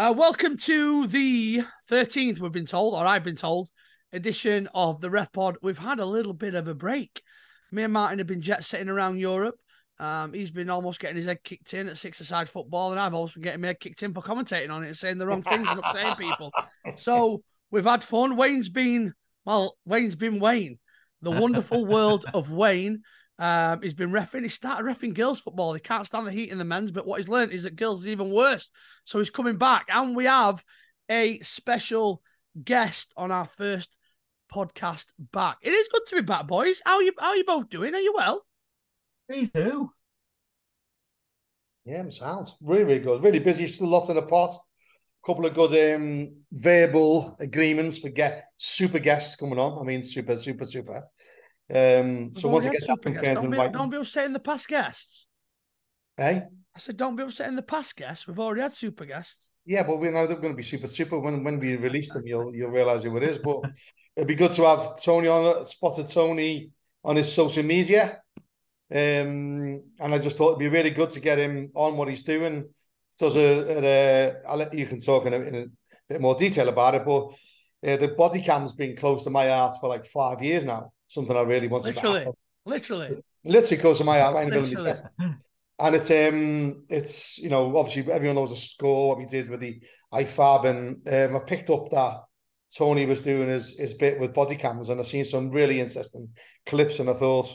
Uh, welcome to the 13th, we've been told, or I've been told, edition of the Ref Pod. We've had a little bit of a break. Me and Martin have been jet setting around Europe. Um, he's been almost getting his head kicked in at six-a-side football, and I've always been getting my head kicked in for commentating on it and saying the wrong things and upsetting people. So we've had fun. Wayne's been, well, Wayne's been Wayne. The wonderful world of Wayne. Um, he's been refing. He started refing girls football. He can't stand the heat in the men's, but what he's learned is that girls is even worse. So he's coming back, and we have a special guest on our first podcast back. It is good to be back, boys. How are you? How are you both doing? Are you well? Me too. Yeah, I'm sound. Really, really good. Really busy. Still lots in the pot. A Couple of good um, verbal agreements for get super guests coming on. I mean, super, super, super. Um, so once I already get had that super Don't and be, like, don't be upsetting the past guests. hey, I said, don't be upsetting the past guests. We've already had super guests. yeah, but we know they're going to be super, super. When when we release them, you'll you'll realize who it is. But it'd be good to have Tony on. Spotted Tony on his social media, um, and I just thought it'd be really good to get him on what he's doing. Does a, a, I'll let you can talk in a, in a bit more detail about it, but uh, the body cam's been close to my heart for like five years now. Something I really wanted to Literally, happen. literally. literally close to my heart, right in of my Literally. chest. And it's um it's you know obviously everyone knows the score what we did with the IFAB and um, I picked up that Tony was doing his his bit with body cams and I seen some really interesting clips and I thought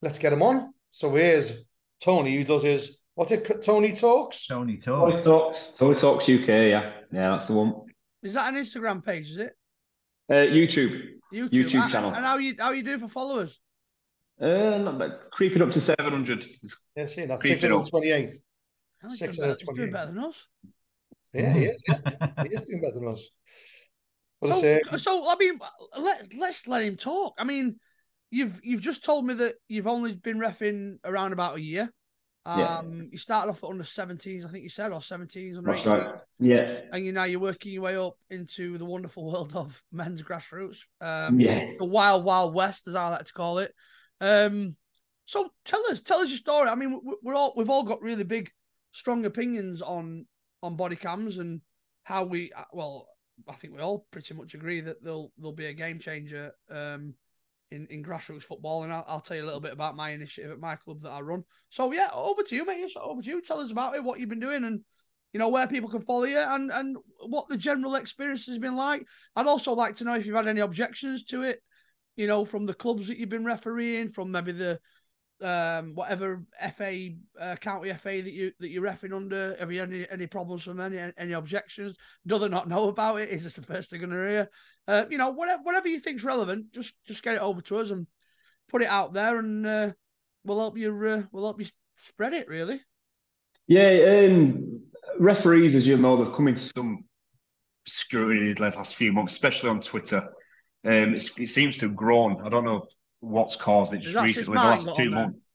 let's get him on. So here's Tony who does his what's it Tony talks. Tony Toy Talk. Talks, Toy Talks UK, yeah, yeah, that's the one. Is that an Instagram page? Is it Uh, YouTube, YouTube? YouTube And- channel. And how you how you doing for followers? uh, not bad. creeping up to seven hundred. Yeah, see that's Creeping up. 628. Oh, he's doing better- out of he's doing 28. better than us. Yeah, he is. Yeah. he is doing better than us. But So, it's, so I mean, let let's let him talk. I mean, you've you've just told me that you've only been refing around about a year. Um, Yeah. you started off at under 17s, I think you said, or 17s, That's 18s, right. Yeah, and you now you're working your way up into the wonderful world of men's grassroots. Um, yes. the wild wild west, as I like to call it. Um, so tell us, tell us your story. I mean, we- we're all we've all got really big, strong opinions on on body cams and how we. uh, Well, I think we all pretty much agree that they'll they'll be a game changer. Um, in, in grassroots football, and I'll, I'll tell you a little bit about my initiative at my club that I run. So yeah, over to you, mate. Over to you. Tell us about it, what you've been doing, and you know where people can follow you, and and what the general experience has been like. I'd also like to know if you've had any objections to it, you know, from the clubs that you've been refereeing, from maybe the um whatever FA uh, county FA that you that you're refing under. Have you any any problems from any any objections? Do they not know about it? Is this the first they're going to hear? Uh, you know, whatever whatever you think's relevant, just just get it over to us and put it out there, and uh, we'll help you. Uh, we'll help you spread it. Really. Yeah, um, referees, as you know, they've come into some scrutiny the last few months, especially on Twitter. Um, it seems to have grown. I don't know what's caused it just that since recently, the last two months.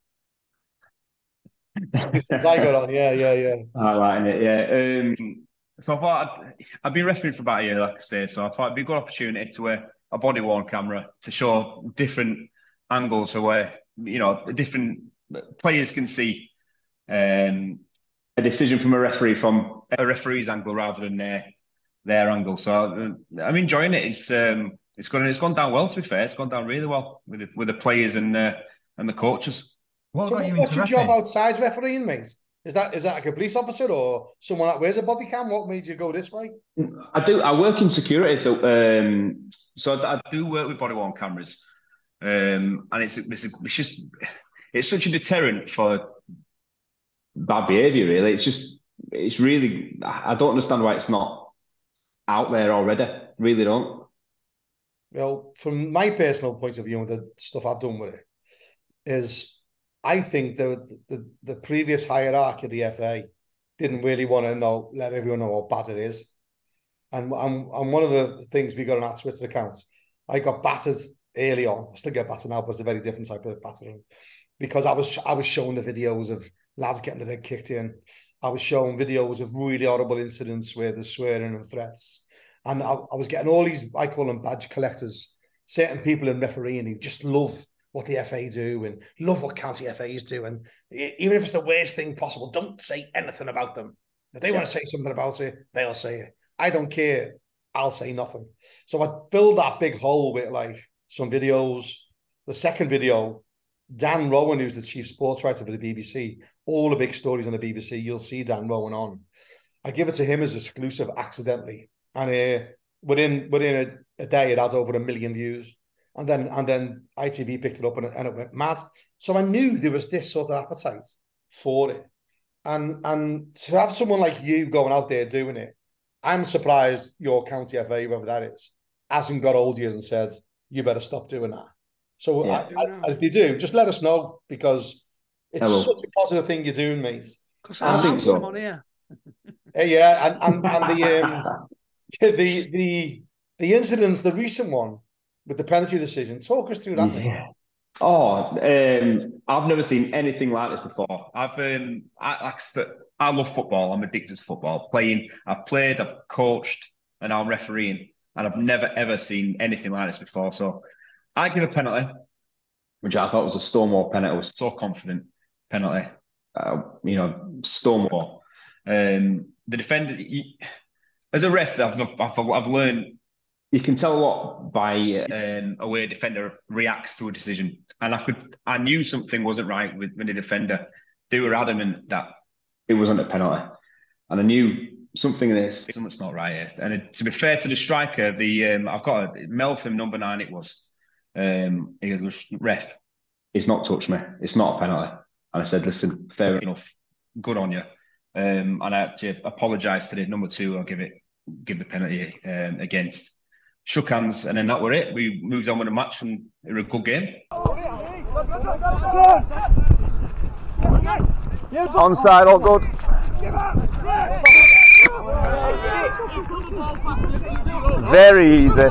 since I got on, yeah, yeah, yeah. All right, innit? yeah. Um, so I thought I'd, I've been refereeing for about a year, like I say. So I thought it'd be a good opportunity to wear a body worn camera to show different angles for where you know different players can see um, a decision from a referee from a referee's angle rather than their their angle. So uh, I'm enjoying it. It's um, it's gone it's gone down well. To be fair, it's gone down really well with the, with the players and uh, and the coaches. What So you what's your job reffing? outside refereeing, mate? Is that is that like a police officer or someone that wears a body cam? What made you go this way? I do. I work in security, so um, so I, I do work with body worn cameras, um, and it's it's, it's just it's such a deterrent for bad behaviour. Really, it's just it's really I don't understand why it's not out there already. Really don't. Well, from my personal point of view the stuff I've done with it, is I think the the, the previous hierarchy of the FA didn't really want to know let everyone know how bad it is. And, and, and one of the things we got on our Twitter account, I got battered early on. I still get battered now, but it's a very different type of battering. Because I was I was showing the videos of lads getting their head kicked in. I was showing videos of really horrible incidents where there's swearing and threats. And I, I was getting all these, I call them badge collectors, certain people in refereeing who just love what the FA do and love what county FAs do. And even if it's the worst thing possible, don't say anything about them. If they want to say something about it, they'll say it. I don't care. I'll say nothing. So I filled that big hole with like some videos. The second video, Dan Roan, who's the chief sports writer for the BBC, all the big stories on the BBC, you'll see Dan Roan on. I give it to him as exclusive accidentally, and uh, within within a, a day, it had over a million views. And then and then ITV picked it up and it, and it went mad. So I knew there was this sort of appetite for it, and and to have someone like you going out there doing it, I'm surprised your county FA, whoever that is, hasn't got hold of you and said you better stop doing that. So Yeah. I, I, if you do, just let us know because it's Hello. such a positive thing you're doing, mate. Because I I'm think out so. them on here. Uh, yeah, and and, and the um, the the the incidents, the recent one with the penalty decision. Talk us through that. Yeah. Oh, um, I've never seen anything like this before. I've um, I, sp- I love football. I'm addicted to football. Playing, I've played, I've coached, and I'm refereeing, and I've never ever seen anything like this before. So, I give a penalty, which I thought was a Stonewall penalty. I was so confident penalty. Uh, you know, Stonewall. Um, the defender, he- as a ref, I've, I've, I've learned you can tell a lot by um, a way a defender reacts to a decision. And I could, I knew something wasn't right with, with the defender. They were adamant that it wasn't a penalty, and I knew something in this, something's not right here. And it- to be fair to the striker, the um, I've got a Meltham number nine. It was. Um, he goes, ref, it's not touched me. It's not a penalty. And I said, listen, fair enough, good on you. Um, and I actually apologised to the number two. I'll give it, give the penalty um, against shook hands, and then that were it. We moved on with the match, and it was a good game. Onside, all good. Very easy.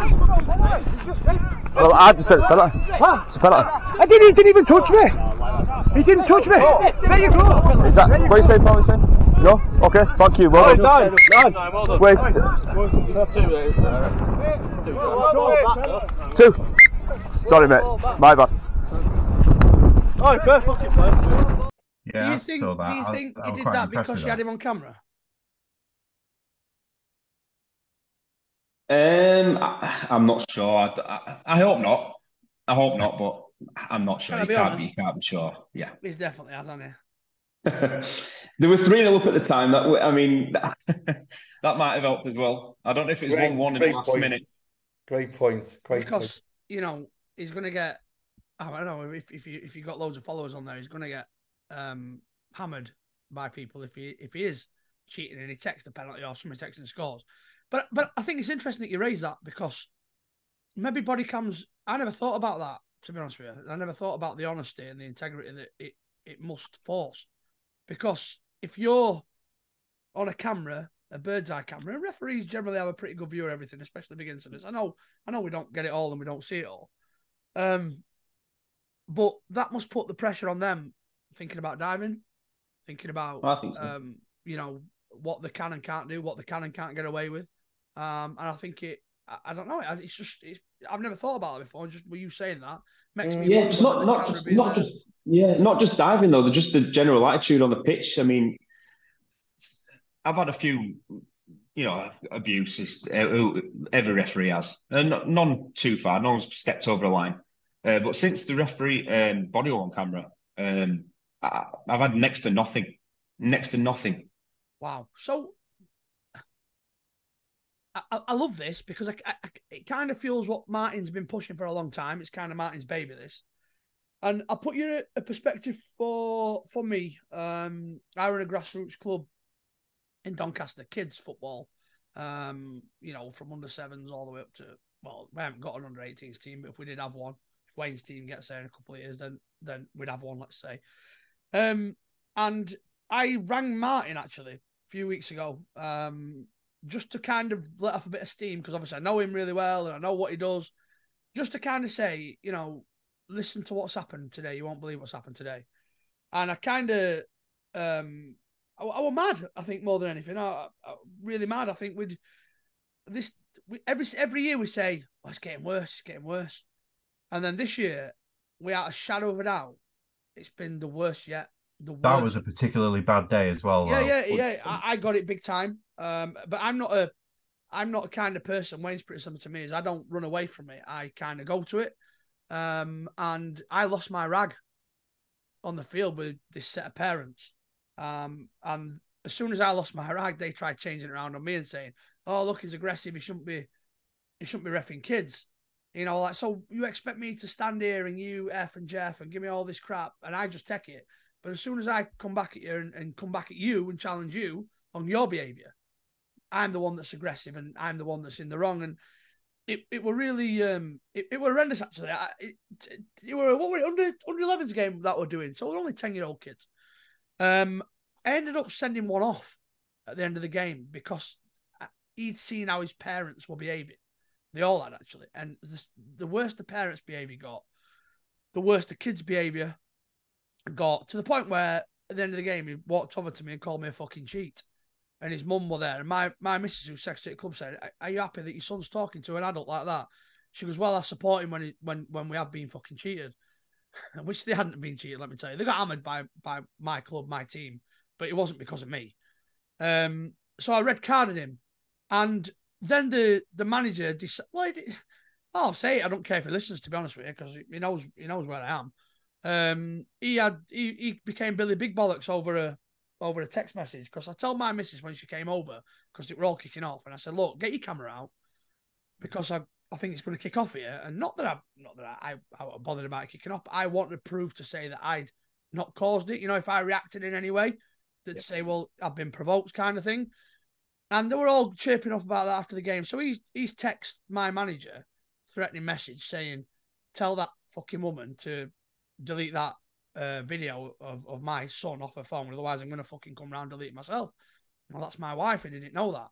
Well, I just said it's penalty. It's a penalty. I didn't, he didn't even touch me. He didn't touch me. There you go. Is that what you say, Paul? Say? No? Okay, thank you. Well done. Wait, two. Sorry, mate. My bad. do Yeah, you think? saw that. Do you think I he was did that because with you had him on camera? Um, I, I'm not sure. I, I, I hope not. I hope not, but I'm not sure. Can I You can't honest? be, you can't be sure. Yeah. He's definitely has, hasn't he? There were 3 0 up at the time. That I mean, that, might have helped as well. I don't know if it was 1 1 in great the last point. minute. Great point. Great point. because you know he's going to get. I don't know if if you if you've got loads of followers on there, he's going to get um, hammered by people if he if he is cheating and he takes the penalty or somebody takes and scores. But but I think it's interesting that you raise that because maybe body cams. I never thought about that to be honest with you. I never thought about the honesty and the integrity that it it must force because if you're on a camera, a bird's eye camera, and referees generally have a pretty good view of everything, especially big incidents. I know, I know we don't get it all and we don't see it all. Um, but that must put the pressure on them thinking about diving, thinking about I think so. um, you know, what they can and can't do, what they can and can't get away with. Um, and I think it, I, I don't know, it's just, it's, I've never thought about it before. Just were you saying that makes me Yeah, it's not not just not just yeah, not just diving though. They're just the general attitude on the pitch. I mean, I've had a few, you know, abuses. uh, Every referee has, and none too far. No one's stepped over a line. Uh, but since the referee um, body on camera, um, I, I've had next to nothing. Next to nothing. Wow. So I, I I love this because I, I, it kind of fuels what Martin's been pushing for a long time. It's kind of Martin's baby, this. And I'll put you a perspective for for me. Um, I run a grassroots club in Doncaster, kids football. Um, you know, from under sevens all the way up to well, we haven't got an under 18s team, but if we did have one, if Wayne's team gets there in a couple of years, then then we'd have one, let's say. Um, and I rang Martin actually a few weeks ago, um, just to kind of let off a bit of steam because obviously I know him really well and I know what he does. Just to kind of say, you know, listen to what's happened today. You won't believe what's happened today. And I kind of, um, I, I was mad. I think more than anything, I, I really mad. I think we'd this we, every every year we say, "Oh, it's getting worse, it's getting worse," and then this year, without a shadow of a doubt, it's been the worst yet. the That was a particularly bad day as well. yeah, though. yeah, yeah. I, I got it big time. Um, but I'm not a, I'm not a kind of person. Wayne's pretty similar to me. Is I don't run away from it. I kind of go to it. Um, and I lost my rag on the field with this set of parents. Um, and as soon as I lost my rag, they tried changing it around on me and saying, "Oh, look, he's aggressive. He shouldn't be, he shouldn't be refing kids." You know, like so. You expect me to stand here and you f and Jeff and give me all this crap, and I just take it. But as soon as I come back at you and, and come back at you and challenge you on your behaviour, I'm the one that's aggressive and I'm the one that's in the wrong. And it, it were really um it, it were horrendous actually. I, it, it, it were what were it, under under 11s game that we're doing. So we're only 10 year old kids. Um I ended up sending one off at the end of the game because uh, he'd seen how his parents were behaving. They all had actually. And the, the worse the parents' behaviour got, the worse the kids' behaviour got to the point where at the end of the game he walked over to me and called me a fucking cheat. And his mum were there. And my, my missus, who's secretary at the club, said, Are you happy that your son's talking to an adult like that? She goes, Well, I support him when he, when when we have been fucking cheated. Which they hadn't been cheated, let me tell you. They got hammered by by my club, my team, but it wasn't because of me. Um, so I red carded him. And then the the manager decided, well, did, I'll say it. I don't care if he listens, to be honest with you, because he knows he knows where I am. Um, he had he, he became Billy Big Bollocks over a over a text message because I told my missus when she came over because it were all kicking off, and I said, "Look, get your camera out because I I think it's going to kick off here." And not that I not that I I, I bothered about it kicking off, but I wanted to prove to say that I'd not caused it. You know, if I reacted in any way, that say, "Well, I've been provoked," kind of thing. And they were all chirping up about that after the game. So he's he's text my manager, threatening message saying, "Tell that fucking woman to delete that uh, video of, of my son off her phone. Otherwise, I'm gonna fucking come round and delete myself." Well, that's my wife. I didn't know that.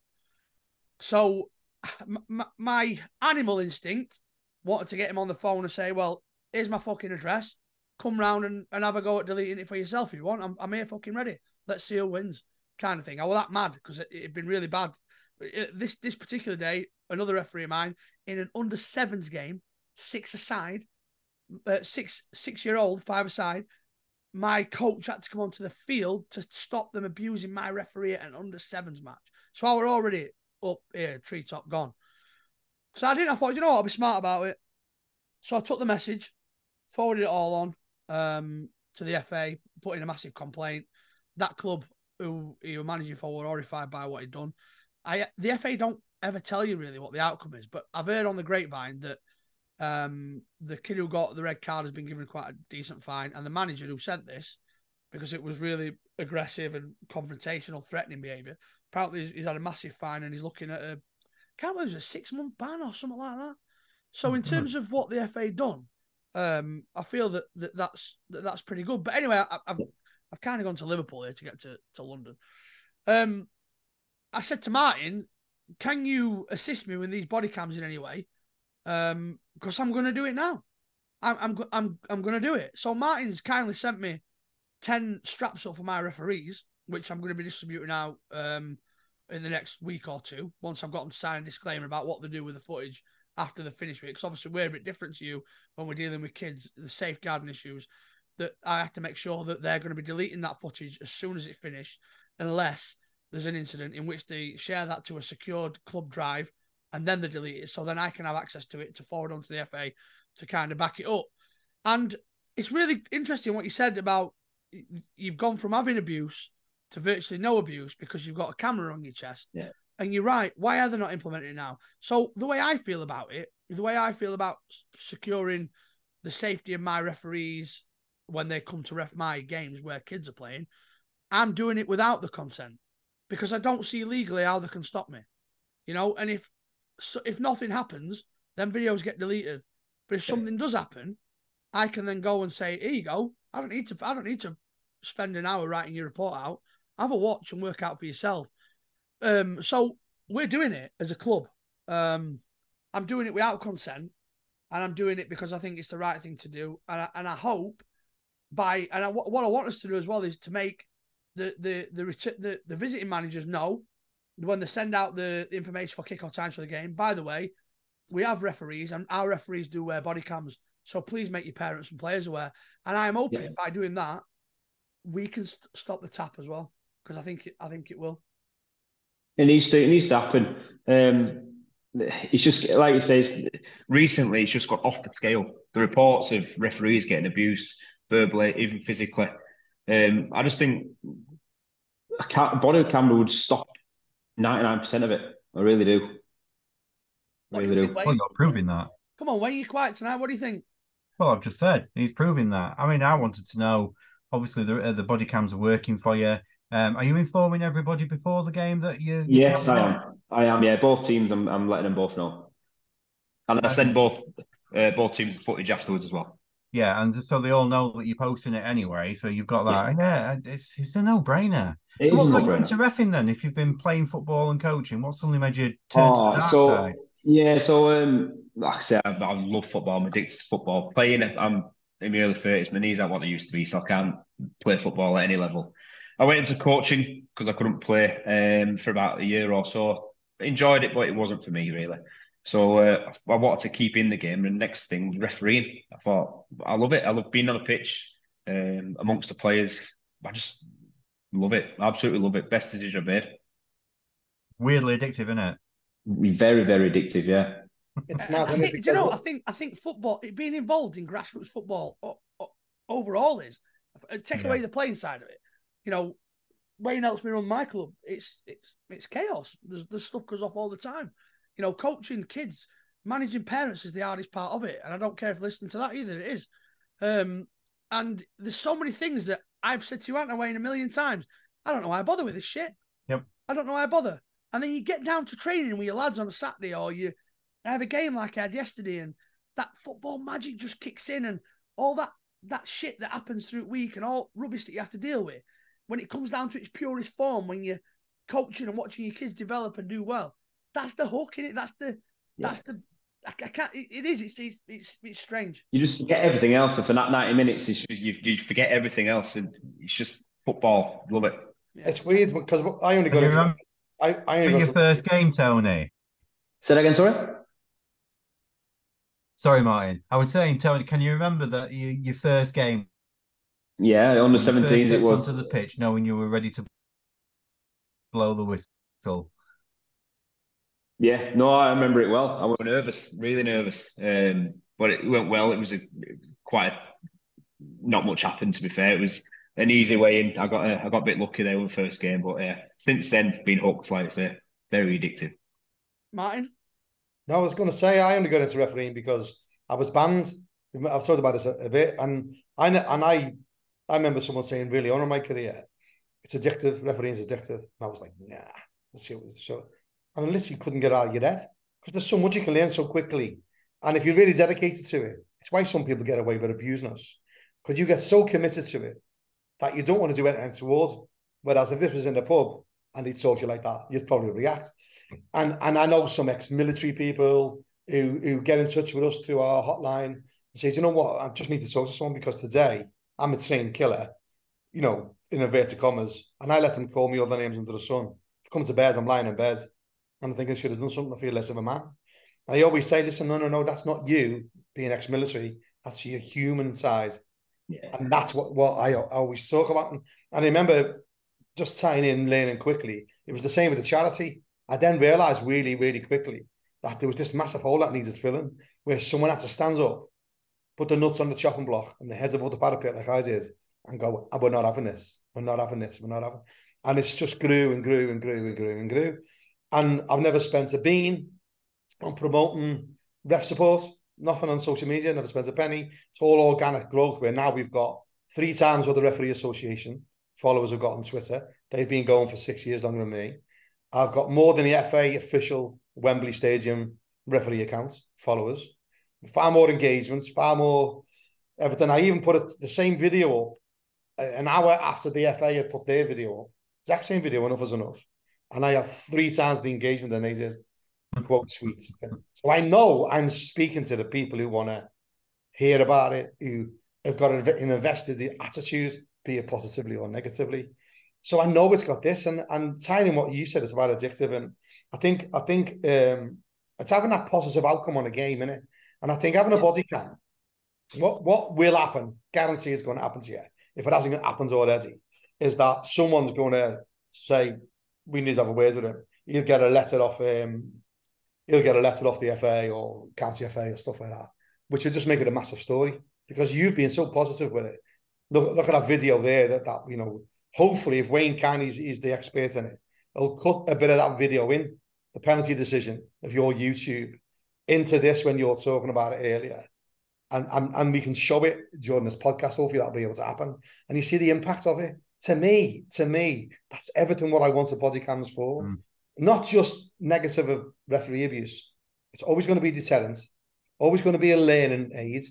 So m- my animal instinct wanted to get him on the phone and say, "Well, here's my fucking address. Come round and, and have a go at deleting it for yourself if you want. I'm, I'm here fucking ready. Let's see who wins." Kind of thing. I was that mad because it had been really bad. This this particular day, another referee of mine in an under sevens game, six aside, uh, six six year old, five aside. My coach had to come onto the field to stop them abusing my referee at an under sevens match. So I were already up here, treetop gone. So I didn't. I thought, you know what, I'll be smart about it. So I took the message, forwarded it all on um, to the FA, put in a massive complaint. That club who he was managing for were horrified by what he'd done. I the FA don't ever tell you really what the outcome is, but I've heard on the grapevine that um, the kid who got the red card has been given quite a decent fine, and the manager who sent this because it was really aggressive and confrontational, threatening behaviour. Apparently, he's, he's had a massive fine and he's looking at a can't remember, it was a six month ban or something like that. So, in terms of what the FA done, um, I feel that, that that's that that's pretty good. But anyway, I, I've I've kind of gone to Liverpool here to get to, to London. Um, I said to Martin, "Can you assist me with these body cams in any way?" Um, because I'm to do it now. I'm I'm I'm I'm to do it. So Martin's kindly sent me ten straps up for my referees, which I'm to be distributing out um in the next week or two. Once I've got them to sign a disclaimer about what they do with the footage after the finish it, because obviously we're a bit different to you when we're dealing with kids, the safeguarding issues. That I have to make sure that they're going to be deleting that footage as soon as it finished, unless there's an incident in which they share that to a secured club drive and then they delete it. So then I can have access to it to forward onto the FA to kind of back it up. And it's really interesting what you said about you've gone from having abuse to virtually no abuse because you've got a camera on your chest. Yeah. And you're right. Why are they not implementing it now? So the way I feel about it, the way I feel about securing the safety of my referees when they come to ref my games where kids are playing, I'm doing it without the consent because I don't see legally how they can stop me. You know, and if so if nothing happens, then videos get deleted. But if something does happen, I can then go and say, "Here you go. I don't need to. I don't need to spend an hour writing your report out. Have a watch and work out for yourself." Um, so we're doing it as a club. Um, I'm doing it without consent, and I'm doing it because I think it's the right thing to do. And I, and I hope by and I, what I want us to do as well is to make the the the the, the visiting managers know when they send out the, the information for kick-off times for the game. By the way, we have referees, and our referees do wear body cams. So please make your parents and players aware. And I'm hoping Yeah. by doing that, we can st- stop the tap as well because I think it, I think it will. It needs to. It needs to happen. Um, it's just like you say. Recently, it's just got off the scale. The reports of referees getting abused verbally, even physically. Um, I just think a body camera would stop ninety nine percent of it. I really do. I What really do. think, Well, you're proving that. Come on, why are you quiet tonight. What do you think? Well, I've just said he's proving that. I mean, I wanted to know. Obviously, the uh, the body cams are working for you. Um, are you informing everybody before the game that you? you Yes, I am. I am. Yeah, both teams. I'm. I'm letting them both know, and I send both uh, both teams the footage afterwards as well. Yeah, and so they all know that you're posting it anyway. So you've got that. Yeah, it's it's a no brainer. It so what got you into refing then? If you've been playing football and coaching, what suddenly made you turn to Oh, the dark so side? yeah, so um, like I said, I, I love football. I'm addicted to football. Playing, I'm in my early thirties. My knees aren't what they used to be, so I can't play football at any level. I went into coaching because I couldn't play um, for about a year or so. Enjoyed it, but it wasn't for me really. So uh, I wanted to keep in the game. And next thing, refereeing. I thought I love it. I love being on the pitch um, amongst the players. I just love it. Absolutely love it. Best decision I've made. Weirdly addictive, isn't it? Very, very addictive. Yeah. It's mad. I isn't it? think, do you know? I think I think football, being involved in grassroots football o- o- overall is uh, take Yeah. away the playing side of it. You know, Wayne helps me run my club. It's it's it's chaos. There's there's stuff goes off all the time. You know, coaching kids, managing parents is the hardest part of it, and I don't care if you listening to that either. It is, um, and there's so many things that I've said to you, Aunt Wayne, a million times. I don't know why I bother with this shit. Yep. I don't know why I bother. And then you get down to training with your lads on a Saturday, or you I have a game like I had yesterday, and that football magic just kicks in, and all that that shit that happens through the week, and all rubbish that you have to deal with, when it comes down to its purest form, when you're coaching and watching your kids develop and do well, that's the hook in it. That's the that's the I, I can't. It, it is. It's, it's it's it's strange. You just forget everything else, and for that ninety minutes, it's just, you you forget everything else, and it's just football. Love it. Yeah. It's weird because I only got Can you into remember I, I only your got first game, Tony? Say that again. Sorry. Sorry, Martin. I was saying, Tony, can you remember that you, your first game? Yeah, on the you first it stepped was. onto the pitch, knowing you were ready to blow the whistle. Yeah, no, I remember it well. I was nervous, really nervous. Um, but it went well. It was a it was quite a, not much happened to be fair. It was an easy way in. I got a, I got a bit lucky there with the first game, but yeah, since then been hooked, like I say, very addictive. Martin. No, I was going to say I only got into refereeing because I was banned. I've talked about this a, a bit, and I and I I remember someone saying really on in my career, it's addictive. Refereeing is addictive. And I was like, nah. Let's see what so. And I literally couldn't get out of your head because there's so much you can learn so quickly, and if you're really dedicated to it, it's why some people get away with abusing us because you get so committed to it that you don't want to do anything towards. Whereas if this was in the pub and he told you like that, you'd probably react. And and I know some ex-military people who who get in touch with us through our hotline and say, Do you know what? I just need to talk to someone because today I'm a trained killer, you know, in inverted commas, and I let them call me the names under the sun. If come to bed, I'm lying in bed. And I'm thinking I should have done something. I feel less of a man. And I always say, listen, no, no, no, that's not you being ex-military. That's your human side. Yeah. And that's what, what I, I always talk about. And, and I remember just tying in, learning quickly. It was the same with the charity. I then realized really, really quickly that there was this massive hole that needed filling where someone had to stand up, put the nuts on the chopping block and the heads above the parapet like I did and go, "Ah, we're not having this. We're not having this. We're not having. And it's just grew and grew and grew and grew and grew. And I've never spent a bean on promoting ref support, nothing on social media, never spent a penny. It's all organic growth where now we've got three times what the referee association followers have got on Twitter. They've been going for six years longer than me. I've got more than the FA official Wembley Stadium referee accounts followers, far more engagements, far more everything. I even put it, the same video up an hour after the FA had put their video up. Exact same video, enough is enough. And I have three times the engagement than they did. Quote tweets. So I know I'm speaking to the people who want to hear about it, who have got an invested the attitude, be it positively or negatively. So I know it's got this, and and tying in what you said, it's about addictive, and I think I think um, it's having that positive outcome on a game, innit? And I think having a body cam, what what will happen? Guarantee it's going to happen to you. if it hasn't happened already, is that someone's going to say we need to have a word with him. He'll get a letter off um, he'll get a letter off the FA or county FA or stuff like that, which will just make it a massive story because you've been so positive with it. Look, look at that video there that that you know. Hopefully, if Wayne can, he's, he's the expert in it. He'll cut a bit of that video in the penalty decision of your YouTube into this when you're talking about it earlier. And, and, and we can show it during this podcast. Hopefully that'll be able to happen. And you see the impact of it. To me, to me, that's everything what I want the body cams for. Mm. Not just negative of referee abuse. It's always going to be deterrent, always going to be a learning aid,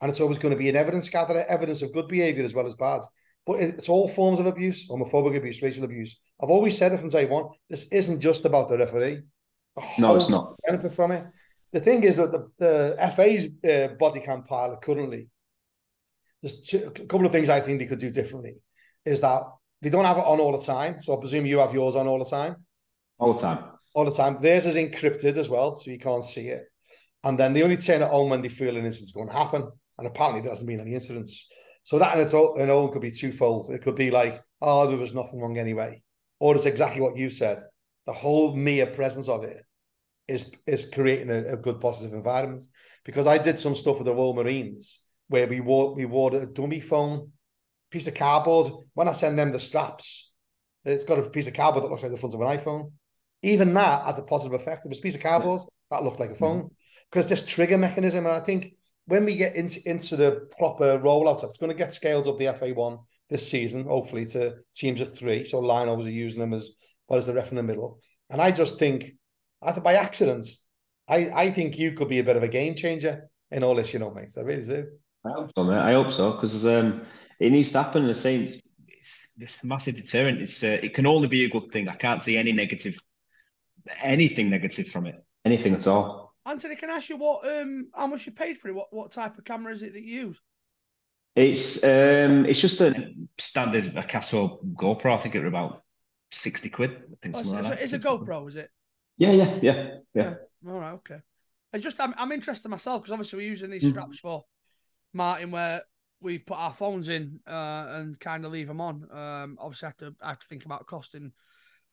and it's always going to be an evidence gatherer, evidence of good behaviour as well as bad. But it's all forms of abuse, homophobic abuse, racial abuse. I've always said it from day one. This isn't just about the referee. The No, it's not. benefit from it. The thing is that the, the FA's uh, body cam pilot currently, there's two, a couple of things I think they could do differently. Is that they don't have it on all the time. So I presume you have yours on all the time. All the time. All the time. Theirs is encrypted as well, so you can't see it. And then they only turn it on when they feel an incident's going to happen. And apparently there hasn't been any incidents. So that in its own, could be twofold. It could be like, oh, there was nothing wrong anyway. Or it's exactly what you said. The whole mere presence of it is is creating a, a good positive environment. Because I did some stuff with the Royal Marines where we wore we wore a dummy phone, piece of cardboard. When I send them the straps, it's got a piece of cardboard that looks like the front of an iPhone. Even that has a positive effect. It was a piece of cardboard, that looked like a phone. Because this trigger mechanism, and I think when we get into into the proper rollout, it's going to get scaled up the FA1 this season, hopefully to teams of three. So Lions are using them as well as the ref in the middle. And I just think, I think by accident, I, I think you could be a bit of a game changer in all this, you know, mate. I really do. I hope so, mate. I hope so because um, it needs to happen. In The Saints, it's, it's a massive deterrent. It's uh, it can only be a good thing. I can't see any negative, anything negative from it. Anything at all. Anthony, can I ask you what um how much you paid for it? What what type of camera is it that you use? It's um, it's just a standard Picasso GoPro. I think it was about sixty quid. I think Oh, it's, like it's, it's a GoPro, is it? Yeah, yeah, yeah, yeah. All right, okay. I just I'm, I'm interested myself because obviously we're using these Mhm. straps for Martin where we put our phones in uh, and kind of leave them on. Um, obviously I have to I have to think about costing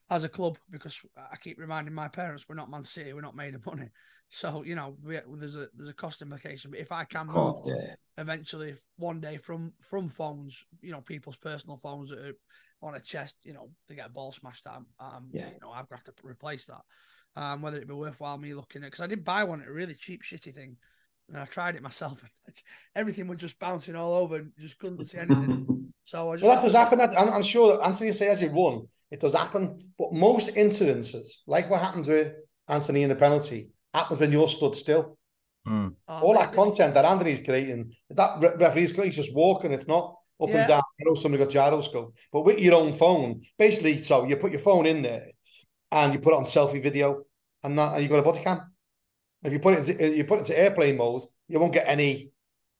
as a club because I keep reminding my parents we're not Man City, we're not made of money. So you know we, there's a there's a cost implication. But if I can move yeah. eventually one day from from phones, you know, people's personal phones that are on a chest, you know, they get a ball smashed at um, Yeah. you know, I've got to replace that. Um, whether it be worthwhile me looking at because I did buy one at a really cheap shitty thing, and I tried it myself. Everything was just bouncing all over, and just couldn't see anything. So I just Well, that does happen. I'm, I'm sure that Anthony say as you run, it does happen. But most incidences, like what happened with Anthony in the penalty, happens when you're stood still. Mm. Oh, All that content that Anthony's creating, that re- referee's he's just walking. It's not up Yeah. and down. I know somebody got gyroscope, but with your own phone, basically, so you put your phone in there and you put it on selfie video, and that, and you got a body cam. If you put it into, you put it into airplane mode, you won't get any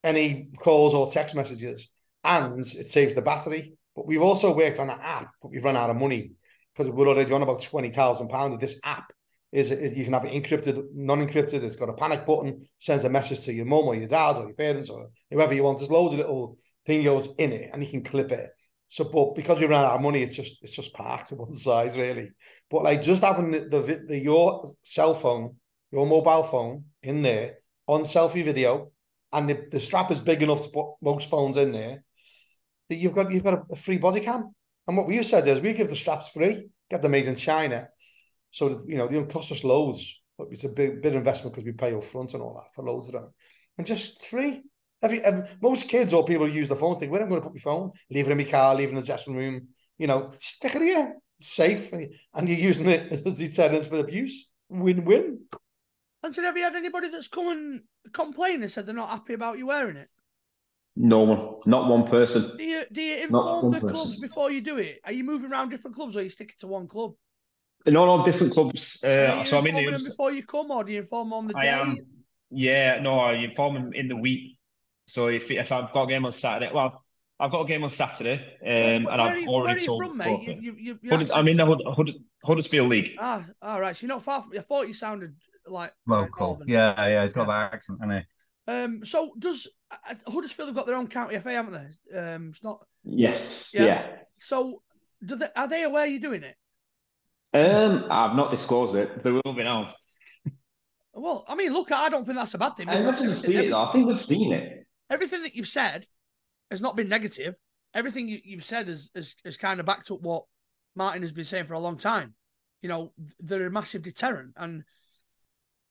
any calls or text messages, and it saves the battery. But we've also worked on an app, but we've run out of money because we're already on about twenty thousand pounds. This app is, is you can have it encrypted, non-encrypted. It's got a panic button, sends a message to your mum or your dad or your parents or whoever you want. There's loads of little thingos in it, and you can clip it. So, but because we ran out of money, it's just it's just parked to one side, really. But like just having the, the, the your cell phone, your mobile phone in there on selfie video, and the, the strap is big enough to put most phones in there, that you've got you've got a, free body cam. And what we've said is we give the straps free, get them made in China. So that, you know, they don't cost us loads, but it's a big bit investment because we pay up front and all that for loads of them. And just free. Every, most kids or people who use the phones think, where am I going to put my phone? Leave it in my car, leave it in the dressing room. You know, stick it here, safe, and you're using it as deterrents for abuse. Win-win. Anthony, have you had anybody that's come and complained and said they're not happy about you wearing it? No one, not one person. Do you do you inform the person. clubs before you do it? Are you moving around different clubs or are you sticking to one club? No, no, different clubs. Uh, so I'm in the. them before you come, or do you inform them on the I day? am. Yeah, no, I inform them in the week. So if if I've got a game on Saturday, well, I've got a game on Saturday, um, and I've you, where are already you told. from, mate? You, you. I'm in the Hud- Huddersfield League. Ah, all right. So you're not far. From, I thought you sounded like uh, Local. Northern. Yeah, yeah, he's got that accent, and Um, so does uh, Huddersfield have got their own county FA, haven't they? Um, it's not. Yes, Yeah. yeah. So do they, are they aware you're doing it? Um, I've not disclosed it. There will be now. Well, I mean, look, I don't think that's a bad thing. I because imagine they've seen it though. I think they've seen it. everything that you've said has not been negative. Everything you, you've said has, has has kind of backed up what Martin has been saying for a long time. You know, they're a massive deterrent, and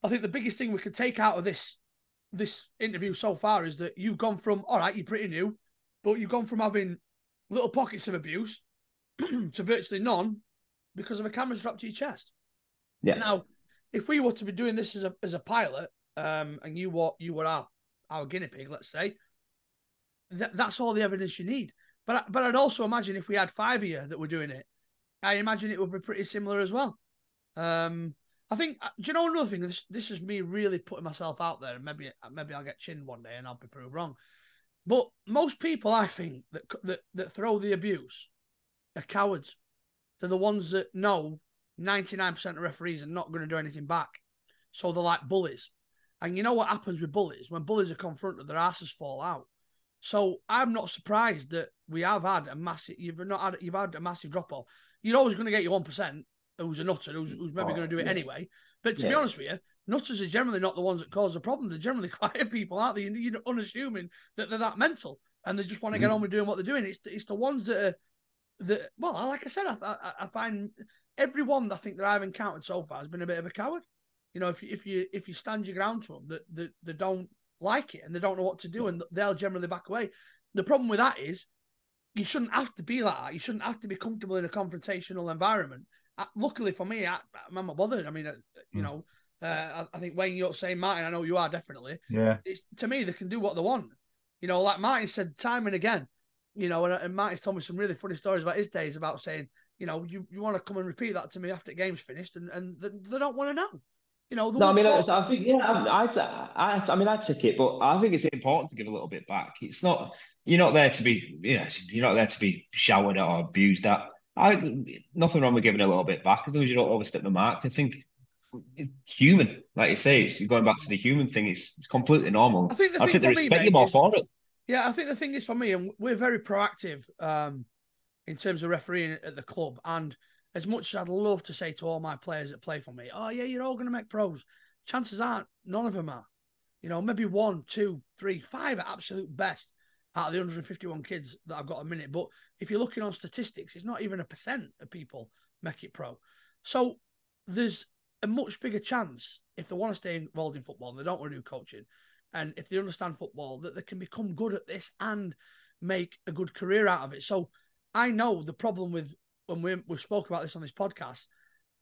I think the biggest thing we could take out of this this interview so far is that you've gone from all right, you're pretty new, but you've gone from having little pockets of abuse to virtually none because of a camera strapped to your chest. Yeah. Now, if we were to be doing this as a as a pilot, um, and you were you were our our guinea pig, let's say, that that's all the evidence you need. But but I'd also imagine if we had five of you that were doing it, I imagine it would be pretty similar as well. Um, I think. uh, Do you know another thing? This this is me really putting myself out there, and maybe maybe I'll get chinned one day and I'll be proved wrong. But most people, I think that that that throw the abuse are cowards. They're the ones that know ninety nine percent of referees are not going to do anything back, so they're like bullies. And you know what happens with bullies? When bullies are confronted, their asses fall out. So I'm not surprised that we have had a massive. You've not had. You've had a massive drop off. You're always going to get your one percent who's a nutter, who's, who's maybe Oh, going to do it yeah. anyway. But to be honest with you, nutters are generally not the ones that cause the problem. They're generally quiet people, aren't they? And You're unassuming that they're that mental and they just want to get Mhm. on with doing what they're doing. It's it's the ones that are that. Well, like I said, I I, I find everyone I think that I've encountered so far has been a bit of a coward. You know, if you if you if you stand your ground to them, that that they don't like it and they don't know what to do, and they'll generally back away. The problem with that is you shouldn't have to be like that. You shouldn't have to be comfortable in a confrontational environment. Uh, luckily for me, I, I'm not bothered. I mean, uh, you Mm. know, uh, I, I think Wayne, you're saying Martin. I know you are definitely. Yeah. It's, to me, they can do what they want. You know, like Martin said time and again. You know, and, and Martin's told me some really funny stories about his days about saying, you know, you, you want to come and repeat that to me after the game's finished, and and they, they don't want to know. You know, No, I mean, talk- I, I think yeah, I, I'd, I, I mean, I'd take it, but I think it's important to give a little bit back. It's not you're not there to be, you know, you're not there to be showered at or abused at. I nothing wrong with giving a little bit back as long as you don't overstep the mark. I think it's human, like you say, it's going back to the human thing. It's it's completely normal. I think the I thing think they me, respect mate, you more is- for it. Yeah, I think the thing is for me, and we're very proactive um, in terms of refereeing at the club. And as much as I'd love to say to all my players that play for me, oh yeah, you're all going to make pros. Chances aren't none of them are. You know, maybe one, two, three, five at absolute best out of the 151 kids that I've got a minute. But if you're looking on statistics, it's not even a percent of people make it pro. So there's a much bigger chance if they want to stay involved in football and they don't want to do coaching, and if they understand football, that they can become good at this and make a good career out of it. So I know the problem with when we we spoke about this on this podcast,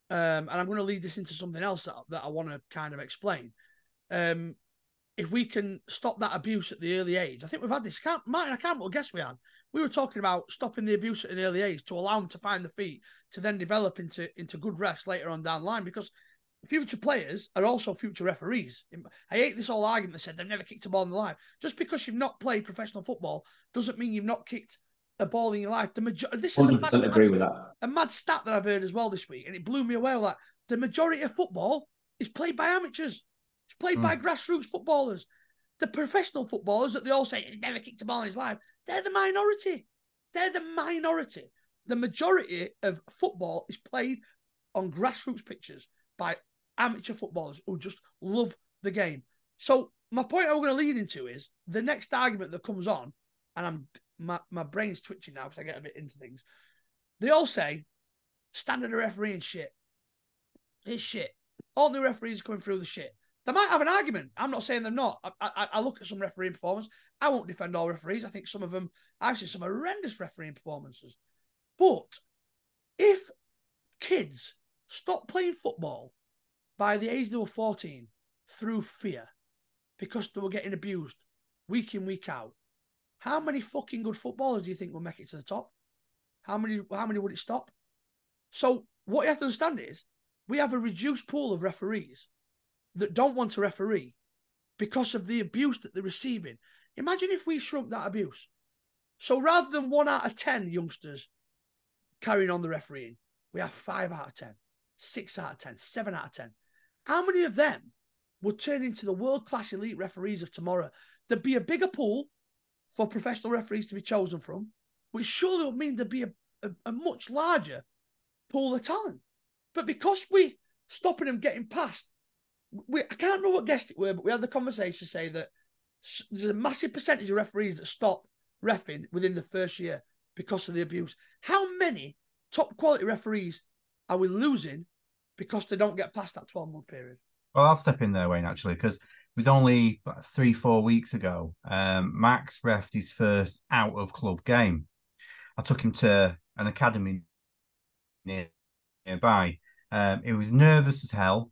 um, and I'm going to lead this into something else that, that I want to kind of explain. Um, if we can stop that abuse at the early age, I think we've had this. I can't, Martin, I can't well guess we had. We were talking about stopping the abuse at an early age to allow them to find the feet to then develop into into good refs later on down the line because future players are also future referees. I hate this whole argument that said they've never kicked a ball in their life. Just because you've not played professional football doesn't mean you've not kicked a ball in your life. The major- this is a mad, agree with that. a mad stat that I've heard as well this week, and it blew me away. Like the majority of football is played by amateurs. It's played by hmm. grassroots footballers. The professional footballers that they all say he never kicked a ball in his life, they're the minority. They're the minority. The majority of football is played on grassroots pitches by amateur footballers who just love the game. So my point I'm going to lead into is the next argument that comes on, and I'm my, my brain's twitching now because I get a bit into things. They all say standard of refereeing shit. It's shit. All new referees coming through the shit. They might have an argument. I'm not saying they're not. I, I, I look at some refereeing performance. I won't defend all referees. I think some of them, I've seen some horrendous refereeing performances. But if kids stop playing football by the age they were 14 through fear because they were getting abused week in, week out, how many fucking good footballers do you think will make it to the top? How many how many would it stop? So what you have to understand is we have a reduced pool of referees that don't want a referee because of the abuse that they're receiving. Imagine if we shrunk that abuse. So rather than one out of ten youngsters carrying on the refereeing, we have five out of ten, six out of ten, seven out of ten. How many of them would turn into the world class elite referees of tomorrow. There'd be a bigger pool for professional referees to be chosen from, which surely would mean there'd be a, a, a much larger pool of talent. But because we're stopping them getting past, we, I can't remember what guest it were, but we had the conversation to say that there's a massive percentage of referees that stop refing within the first year because of the abuse. How many top quality referees are we losing because they don't get past that 12 month period? Well, I'll step in there, Wayne, actually, because it was only three, four weeks ago. Um, Max refed his first out of club game. I took him to an academy near, nearby. Um, he was nervous as hell.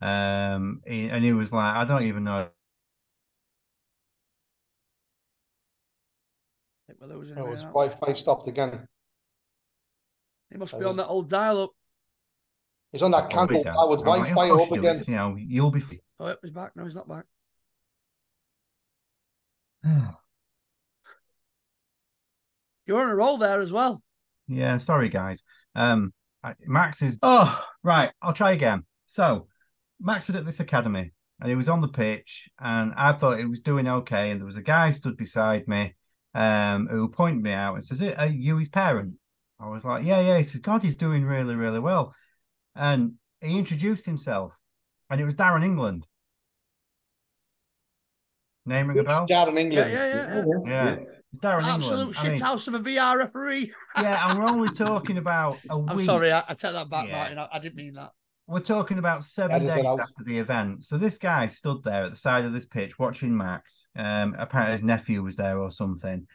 Um, and he was like, I don't even know. I think we're Oh, him his. Wi-Fi stopped again. He must be on that old dial up. He's on that I'll candle powered I was Wi-Fi up you do. again. It's, You know, you'll be. free." Oh, he's back. No, he's not back. You're on a roll there as well. Yeah, sorry guys. Um, Max is. Oh, right. I'll try again. So, Max was at this academy, and he was on the pitch, and I thought he was doing okay. And there was a guy stood beside me, um, who pointed me out and says, "Are you his parent?" I was like, "Yeah, yeah." He says, "God, he's doing really, really well," and he introduced himself, and it was Darren England. Name ring a bell? Darren Yeah, England. yeah, yeah. Yeah, Darren Absolute England. I shit mean, house of a VR referee. yeah, and we're only talking about a week. I'm sorry, I, I take that back, Yeah. Martin. I, I didn't mean that. We're talking about seven days out- after the event. So this guy stood there at the side of this pitch watching Max. Um, apparently his nephew was there or something.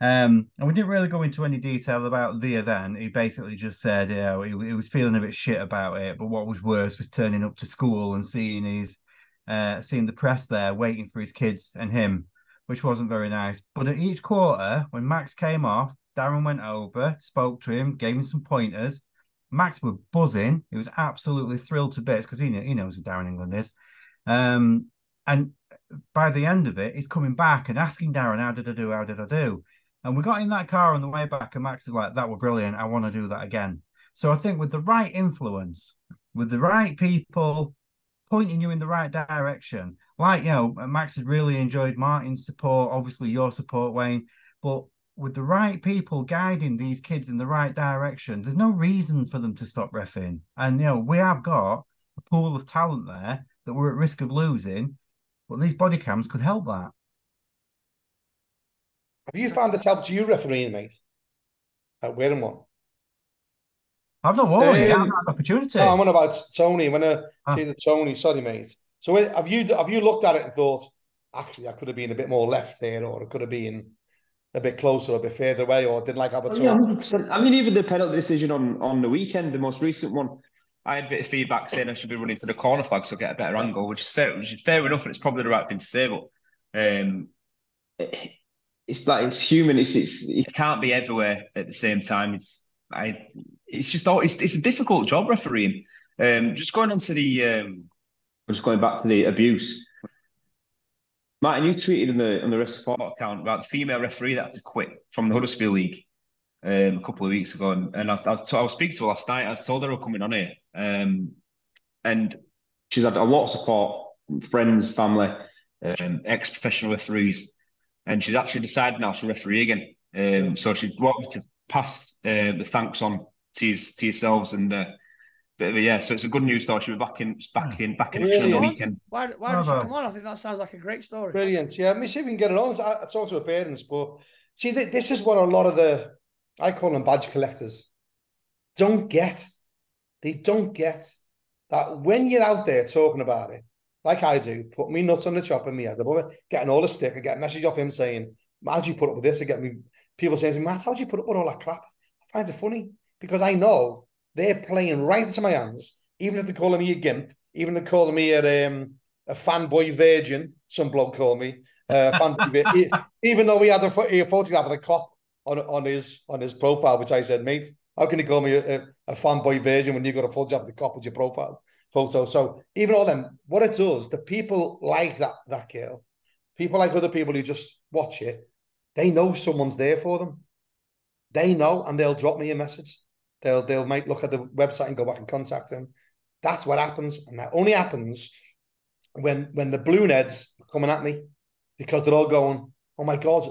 Um, and we didn't really go into any detail about the event. He basically just said, you know, he, he was feeling a bit shit about it. But what was worse was turning up to school and seeing his, uh, seeing the press there waiting for his kids and him, which wasn't very nice. But at each quarter, when Max came off, Darren went over, spoke to him, gave him some pointers. Max were buzzing. He was absolutely thrilled to bits because he, he knows who Darren England is. Um, and by the end of it, he's coming back and asking Darren, How did I do? How did I do? And we got in that car on the way back, and Max is like, That were brilliant. I want to do that again. So I think with the right influence, with the right people pointing you in the right direction, like, you know, Max has really enjoyed Martin's support, obviously your support, Wayne, but with the right people guiding these kids in the right direction, there's no reason for them to stop refing. And you know, we have got a pool of talent there that we're at risk of losing, but these body cams could help that. Have you found it's helped you refereeing, mate? At wearing one. I've not worried. Um, I've had opportunity. No, I'm on about Tony. I'm gonna Ah. say the Tony. Sorry, mate. So have you have you looked at it and thought, actually, I could have been a bit more left here, or it could have been a bit closer, a bit further away, or didn't like have a Oh, yeah, 100%. I mean, even the penalty decision on on the weekend, the most recent one, I had a bit of feedback saying I should be running to the corner flag so I get a better angle, which is fair, which is fair enough, and it's probably the right thing to say. But um, it- it's like it's human. It's it's it can't be everywhere at the same time. It's I. It's just all. It's it's a difficult job refereeing. Um, just going on to the um, just going back to the abuse. Martin, you tweeted on the on the Ref Support account about the female referee that had to quit from the Huddersfield League um, a couple of weeks ago, and, and I, I, I was speaking to her last night. I told her I'm coming on here, um, and she's had a lot of support, friends, family, um, ex-professional referees, and she's actually decided now to referee again. Um, so she wanted me to pass uh, the thanks on to, to yourselves and. Uh, Bit of a, yeah, so it's a good news story. She'll be back in, back hmm. in, back in action on the weekend. Why, why does she Bravo. come on? I think that sounds like a great story. Brilliant. Yeah, let me see if we can get it on. I, I talked to her parents, but see, th- this is what a lot of the I call them badge collectors don't get. They don't get that when you're out there talking about it, like I do, put me nuts on the chopper, me head above it, getting all the stick. I get a message off him saying, "How'd you put up with this?" I get me people saying, to me, "Matt, how'd you put up with all that crap?" I find it funny because I know they're playing right into my hands, even if they're calling me a gimp, even if they're calling me a um, a fanboy virgin. Some bloke called me uh, even though he had a, a photograph of the cop on on his on his profile, which I said, mate, how can you call me a, a, a fanboy virgin when you got a photograph of the cop with your profile photo? So even all them, what it does, the people like that that girl, people like other people who just watch it, they know someone's there for them. They know, and they'll drop me a message. They'll they'll might look at the website and go back and contact them. That's what happens, and that only happens when when the blue neds were coming at me because they're all going, "Oh my god,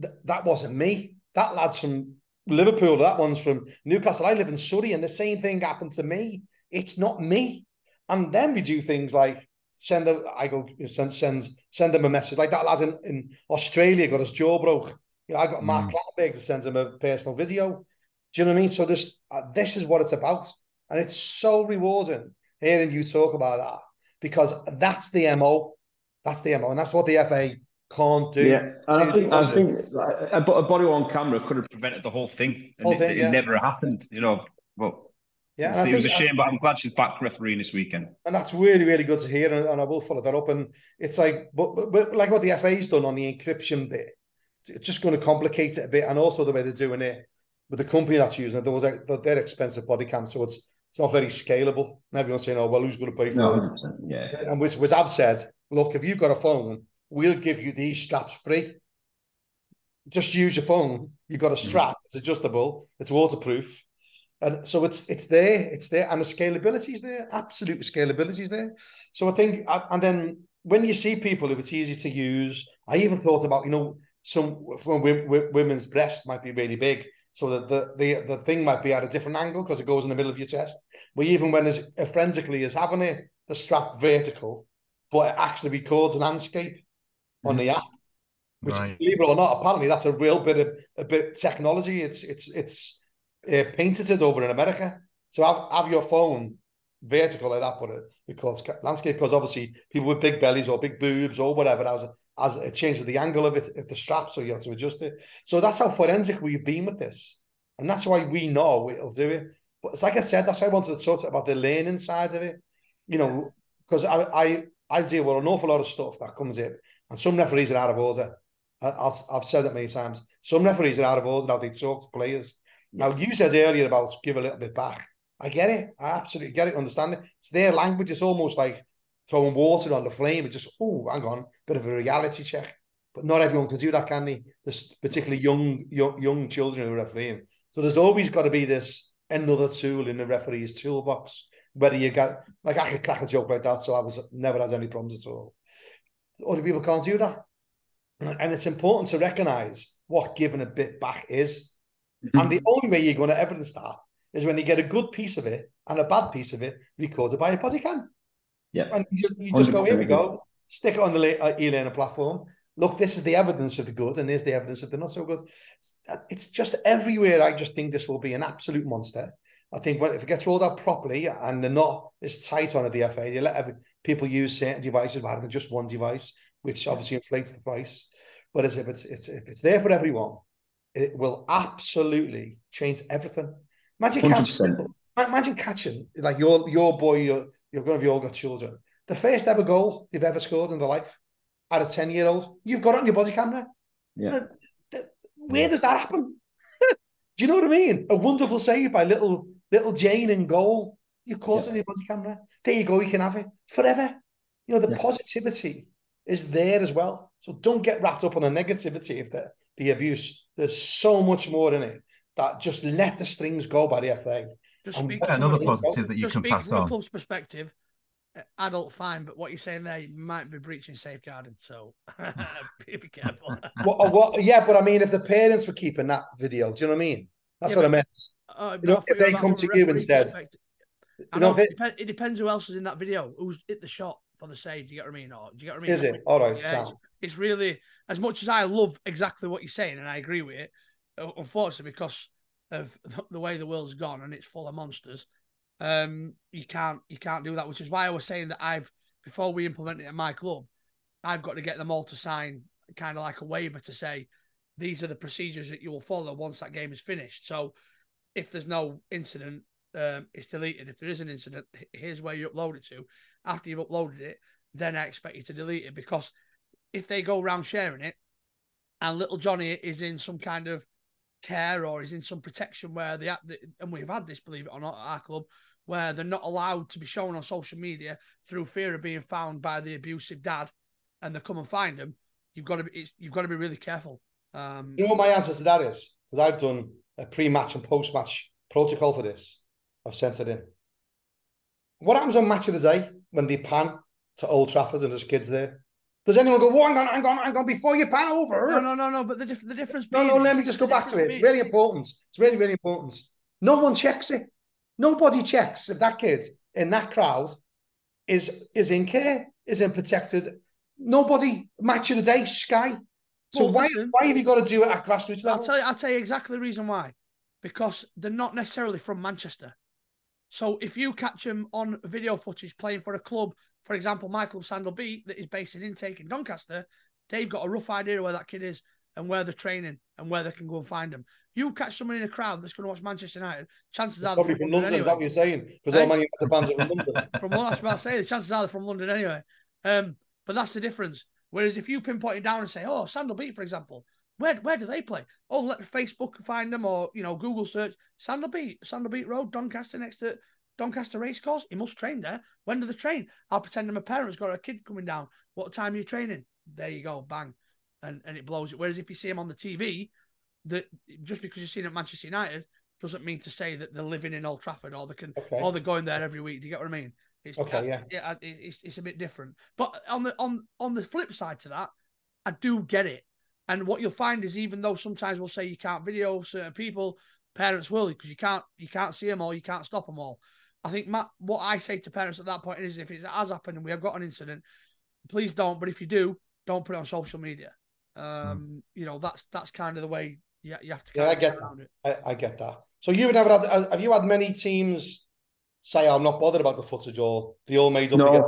th- that wasn't me. That lad's from Liverpool. That one's from Newcastle. I live in Surrey, and the same thing happened to me. It's not me." And then we do things like send a, I go send send send them a message like that lad in, in Australia got his jaw broke. You know, I got Mark Mm. To send him a personal video. Do you know what I mean? So this uh, this is what it's about, and it's so rewarding hearing you talk about that because that's the mo, that's the mo, and that's what the FA can't do. Yeah, and I think I think a, a body on camera could have prevented the whole thing, and Whole it, thing, it yeah. never happened. You know, but yeah, it was a think- shame. But I'm glad she's back refereeing this weekend. and that's really really good to hear and, and i will follow that up and it's like but, but, but like what the fa's done on the encryption bit it's just going to complicate it a bit and also the way they're doing it with the company that's using it there was like they're expensive body cams, so it's it's not very scalable and everyone's saying oh well who's going to pay for No, it 100%, yeah. and which, which i've said look if you've got a phone we'll give you these straps free just use your phone you've got a mm-hmm. strap it's adjustable it's waterproof and so it's it's there, it's there, and the scalability is there. Absolute scalability is there. So I think, and then when you see people who it's easy to use, I even thought about you know some women's breasts might be really big, so that the the the thing might be at a different angle because it goes in the middle of your chest. But even when it's forensically is having it the strap vertical, but it actually records an landscape on the app. Which, Right. believe it or not, apparently that's a real bit of a bit of technology. It's it's it's uh, painted it over in America. So have, have your phone vertical like that, but it records landscape because obviously people with big bellies or big boobs or whatever as as it changes the angle of it the strap, so you have to adjust it. So that's how forensic we've been with this, and that's why we know it'll do it. But it's like I said, that's why I wanted to talk about the learning side of it. You know, because I I I deal with an awful lot of stuff that comes in, and some referees are out of order. I, I've I've said it many times. Some referees are out of order how they talk to players. Now, you said earlier about give a little bit back. I get it. I absolutely get it. Understand it. It's their language. It's almost like throwing water on the flame. and just, oh, hang on, bit of a reality check. But not everyone can do that, can they? There's particularly young, young, young children who are refereeing. So there's always got to be this another tool in the referee's toolbox. Whether you got, like, I could crack a joke like that, so I was never had any problems at all. Other people can't do that. And it's important to recognize what giving a bit back is. Mm-hmm. And the only way you're going to evidence that is when you get a good piece of it and a bad piece of it recorded by a body cam. Yeah. And you just, you just go, here we go, stick it on the uh, e-learner platform. Look, this is the evidence of the good, and here's the evidence of the not so good. It's just everywhere. I just think this will be an absolute monster. I think when if it gets rolled out properly and they're not as tight on at the FA, they let every, people use certain devices rather than just one device, which obviously inflates the price. Whereas if it's it's if it's there for everyone, it will absolutely change everything. Magic Hundred catching, percent. Imagine catching like your your boy, your you're going to have all got children. The first ever goal you've ever scored in their life at a ten year old, you've got it on your body camera. Yeah. Where does that happen? Do you know what I mean? A wonderful save by little little Jane in goal. You caught it on your body camera. There you go. You can have it forever. You know the Yeah. positivity is there as well. So don't get wrapped up on the negativity of the the abuse. There's so much more in it that just let the strings go by the FA. Just And speak Yeah, another can we do? positive that you just can speak pass from a on. club's perspective. uh, Adult fine, but what you're saying there you might be breaching safeguarding, so be be careful. What, what, yeah, but I mean, if the parents were keeping that video, do you know what I mean? That's Yeah, what I meant. Oh, You know, if they come to you instead, perspective. You know, know, it, depends, it depends who else is in that video. Who's hit the shot for the save? Do you get what I mean? Or do you get what I mean? Is it? All right, Yeah, sound. it's, it's really as much as I love exactly what you're saying, and I agree with it. uh, Unfortunately, because of the way the world's gone and it's full of monsters, um, you can't you can't do that. Which is why I was saying that I've before we implement it at my club, I've got to get them all to sign kind of like a waiver to say these are the procedures that you will follow once that game is finished. So if there's no incident, um, it's deleted. If there is an incident, here's where you upload it to. After you've uploaded it, then I expect you to delete it because if they go around sharing it and little Johnny is in some kind of care or is in some protection where they and we've had this, believe it or not, at our club, where they're not allowed to be shown on social media through fear of being found by the abusive dad, and they come and find them. You've got to be, you've got to be really careful. Um, You know what my answer to that is? Because I've done a pre-match and post-match protocol for this. I've sent it in. What happens on match of the day when they pan to Old Trafford and there's kids there? Does anyone go, "Oh, hang on, hang on, hang on," before you pan over? No, no, no, no. But the diff- the difference. No, being no, let me just go back to it. being- really important. It's really, really important. No one checks it. Nobody checks if that kid in that crowd is is in care, is in protected. Nobody match of the day, Sky. So Well, why listen. why have you got to do it at grassroots level? I'll tell you. I'll tell you exactly the reason why. Because they're not necessarily from Manchester. So if you catch them on video footage playing for a club, for example, my club Sandall Beat, that is based in Intake in Doncaster, they've got a rough idea of where that kid is and where they're training and where they can go and find them. You catch someone in a crowd that's going to watch Manchester United, chances are they're Probably from London London, is that what you're saying? Because all Man United fans are from London. from what I say, the chances are they're from London anyway. Um, but that's the difference. Whereas if you pinpoint it down and say, "Oh, Sandall Beat, for example, where where do they play?" Oh, let Facebook find them, or you know, Google search Sandall Beat, Sandall Beat Road, Doncaster, next to Doncaster Racecourse. He must train there. When do they train? I'll pretend I'm a parent's got a kid coming down. What time are you training? There you go, bang, and and it blows it. Whereas if you see him on the TV, that just because you've seen him at Manchester United doesn't mean to say that they're living in Old Trafford or they can Okay. or they're going there every week. Do you get what I mean? It's, Okay, I- yeah. yeah, it- it's it's a bit different. But on the on on the flip side to that, I do get it. And what you'll find is even though sometimes we'll say you can't video certain people, parents will because you can't you can't see them all, you can't stop them all. I think Matt, what I say to parents at that point is if it has happened and we have got an incident, please don't. But if you do, don't put it on social media. Um, you know that's that's kind of the way you, you have to. Yeah, I get that. it. I, I get that. So you've never had have you had many teams say I'm not bothered about the footage or they all made up together?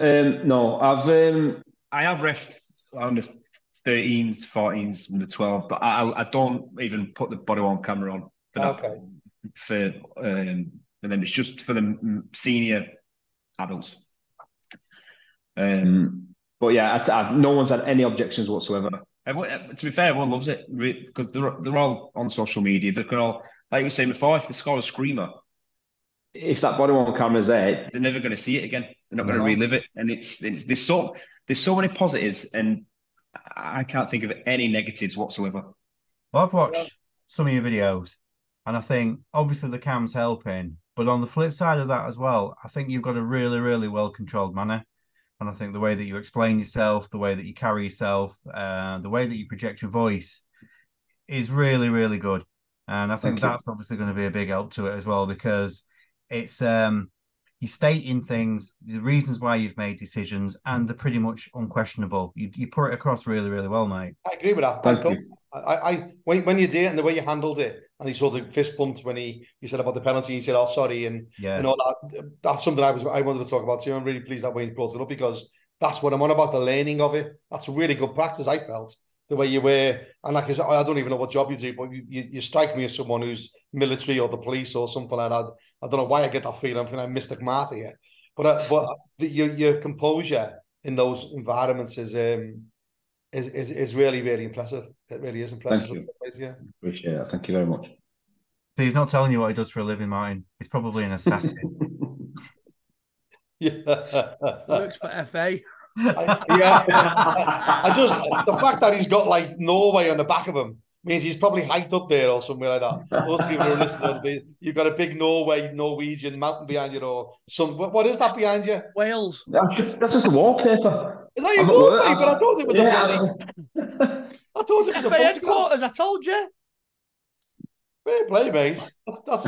No, um, no, I've um, I have ref on the 13s, 14s, and the 12, but I, I don't even put the body on camera on for that. Okay. For um, and then it's just for the senior adults. Um, but yeah, I, I, no one's had any objections whatsoever. Everyone, uh, to be fair, everyone loves it because they're they're all on social media. They can all, like you were saying before, if they score a screamer, if that body worn camera's there, they're never going to see it again. They're not going to relive it, and it's, it's there's so there's so many positives, and I can't think of any negatives whatsoever. Well, I've watched some of your videos, and I think obviously the cam's helping, but on the flip side of that as well, I think you've got a really, really well controlled manner. And I think the way that you explain yourself, the way that you carry yourself, uh, the way that you project your voice is really, really good. And I think Thank you. that's obviously going to be a big help to it as well because it's um you're stating things, the reasons why you've made decisions, and they're pretty much unquestionable. You you put it across really, really well, mate. I agree with that. Thank I, thought, you. I, I when when you did it and the way you handled it, and he sort of fist bumped when he you said about the penalty, he said, "Oh, sorry," and Yeah. and all that. That's something I was I wanted to talk about too. I'm really pleased that Wayne's brought it up because that's what I'm on about the learning of it. That's a really good practice. I felt the way you were, and like I said, I don't even know what job you do, but you, you, you strike me as someone who's military or the police or something like that. I don't know why I get that feeling. I'm feeling I'm Mr. Marty here, but uh, but the, your your composure in those environments is um is, is is really really impressive. It really is impressive. Thank Yeah. appreciate it. Thank you very much. So he's not telling you what he does for a living, Martin. He's probably an assassin. Yeah. Works for FA. I- yeah. I just the fact that he's got like Norway on the back of him means he's probably hiked up there or somewhere like that. Most people are listening, they- you've got a big Norway, Norwegian mountain behind you, or some. What, what is that behind you? Wales. That's just that's just a wallpaper. Is that your I'm at work. But I thought it was a. Bloody- I thought it was a FA photograph. headquarters. I told you. Fair play, mate. That's that's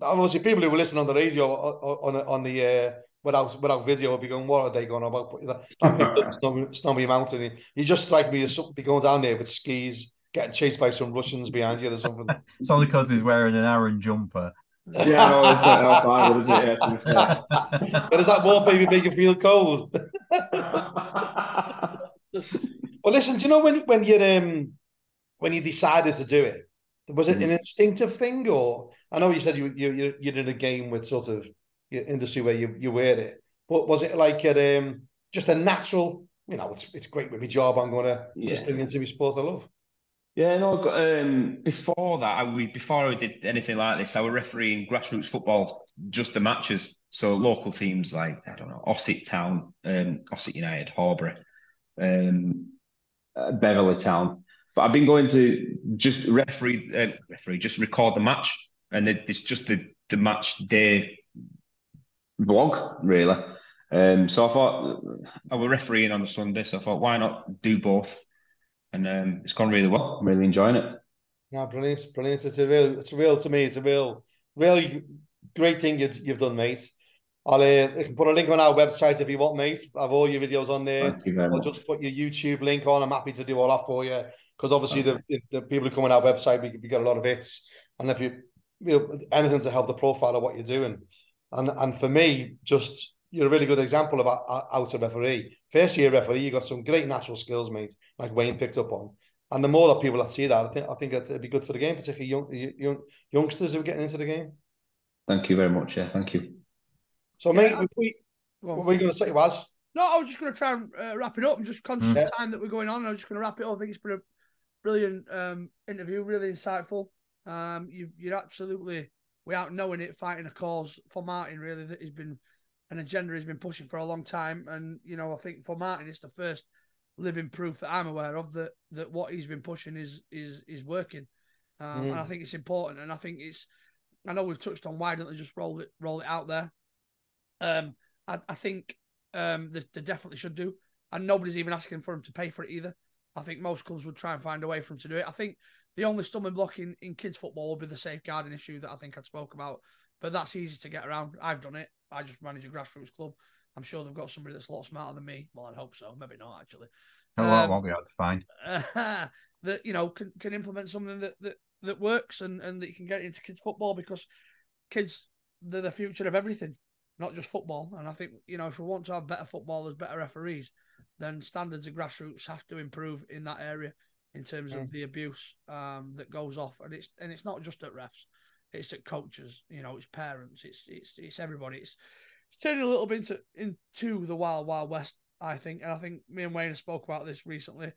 obviously people who were listening on the radio on on, on the uh, without without video will be going, what are they going on about? That, that big snowy, snowy mountain. You- You just strike me as somebody going down there with skis, getting chased by some Russians behind you or something. it's only because he's wearing an Aran jumper. Yeah, no, it's not how far, is it? Yeah, to but does that wallpaper make you feel cold? Well, listen, do you know when when you um when you decided to do it, was it an instinctive thing, or I know you said you you you you're in a game with sort of your industry where you you wear it, but was it like a, um just a natural? You know, it's it's great with my job. I'm going to just Yeah. bring into my sport I love. Yeah, no, Um, before that, I, we before I did anything like this, I was refereeing grassroots football, just the matches. So local teams like I don't know, Ossett Town, um, Ossett United, Horbury, um, uh, Beverley Town. But I've been going to just referee, uh, referee, just record the match, and it, it's just the the match day vlog really. Um, so I thought I was refereeing on a Sunday, so I thought why not do both? And um, it's gone really well. I'm really enjoying it. Yeah, brilliant, brilliant. It's a real, it's a real to me. It's a real, really great thing you, you've done, mate. I'll uh, I can put a link on our website if you want, mate. I have all your videos on there. Thank you very I'll just put your YouTube link on. I'm happy to do all that for you because obviously the, the people who come on our website, we, we get a lot of hits, and if you, you know, anything to help the profile of what you're doing, and and for me, just you're a really good example of a- out of referee. First year referee, you got some great natural skills, mate, like Wayne picked up on. And the more that people that see that, I think I think it'd be good for the game, particularly young, young youngsters who are getting into the game. Thank you very much. Yeah, thank you. So, Yeah, mate, I- we, Go what were you going to say, Was? No, I was just going to try and uh, wrap it up. I'm just conscious Mm. of the time that we're going on. I'm just going to wrap it up. I think it's been a brilliant um, interview, really insightful. Um, you, you're absolutely, without knowing it, fighting a cause for Martin, really, that has been an agenda he's been pushing for a long time. And, you know, I think for Martin, it's the first living proof that I'm aware of that that what he's been pushing is is is working. Um, Mm. And I think it's important. And I think it's, I know we've touched on why don't they just roll it roll it out there. Um, I, I think um, they, they definitely should do, and nobody's even asking for them to pay for it either. I think most clubs would try and find a way for them to do it. I think the only stumbling block in, in kids football would be the safeguarding issue that I think I spoke about, but that's easy to get around. I've done it. I just manage a grassroots club. I'm sure they've got somebody that's a lot smarter than me. Well, I'd hope so. Maybe not actually. Lot Um, won't be hard to find. that you know can, can implement something that, that that works and and that you can get into kids football because kids they're the future of everything, not just football. And I think you know if we want to have better footballers, better referees, then standards of grassroots have to improve in that area in terms of Mm. the abuse um, that goes off. And it's and it's not just at refs, it's at coaches. You know, it's parents, it's it's it's everybody. It's it's turning a little bit into into the wild wild west. I think, and I think me and Wayne have spoke about this recently.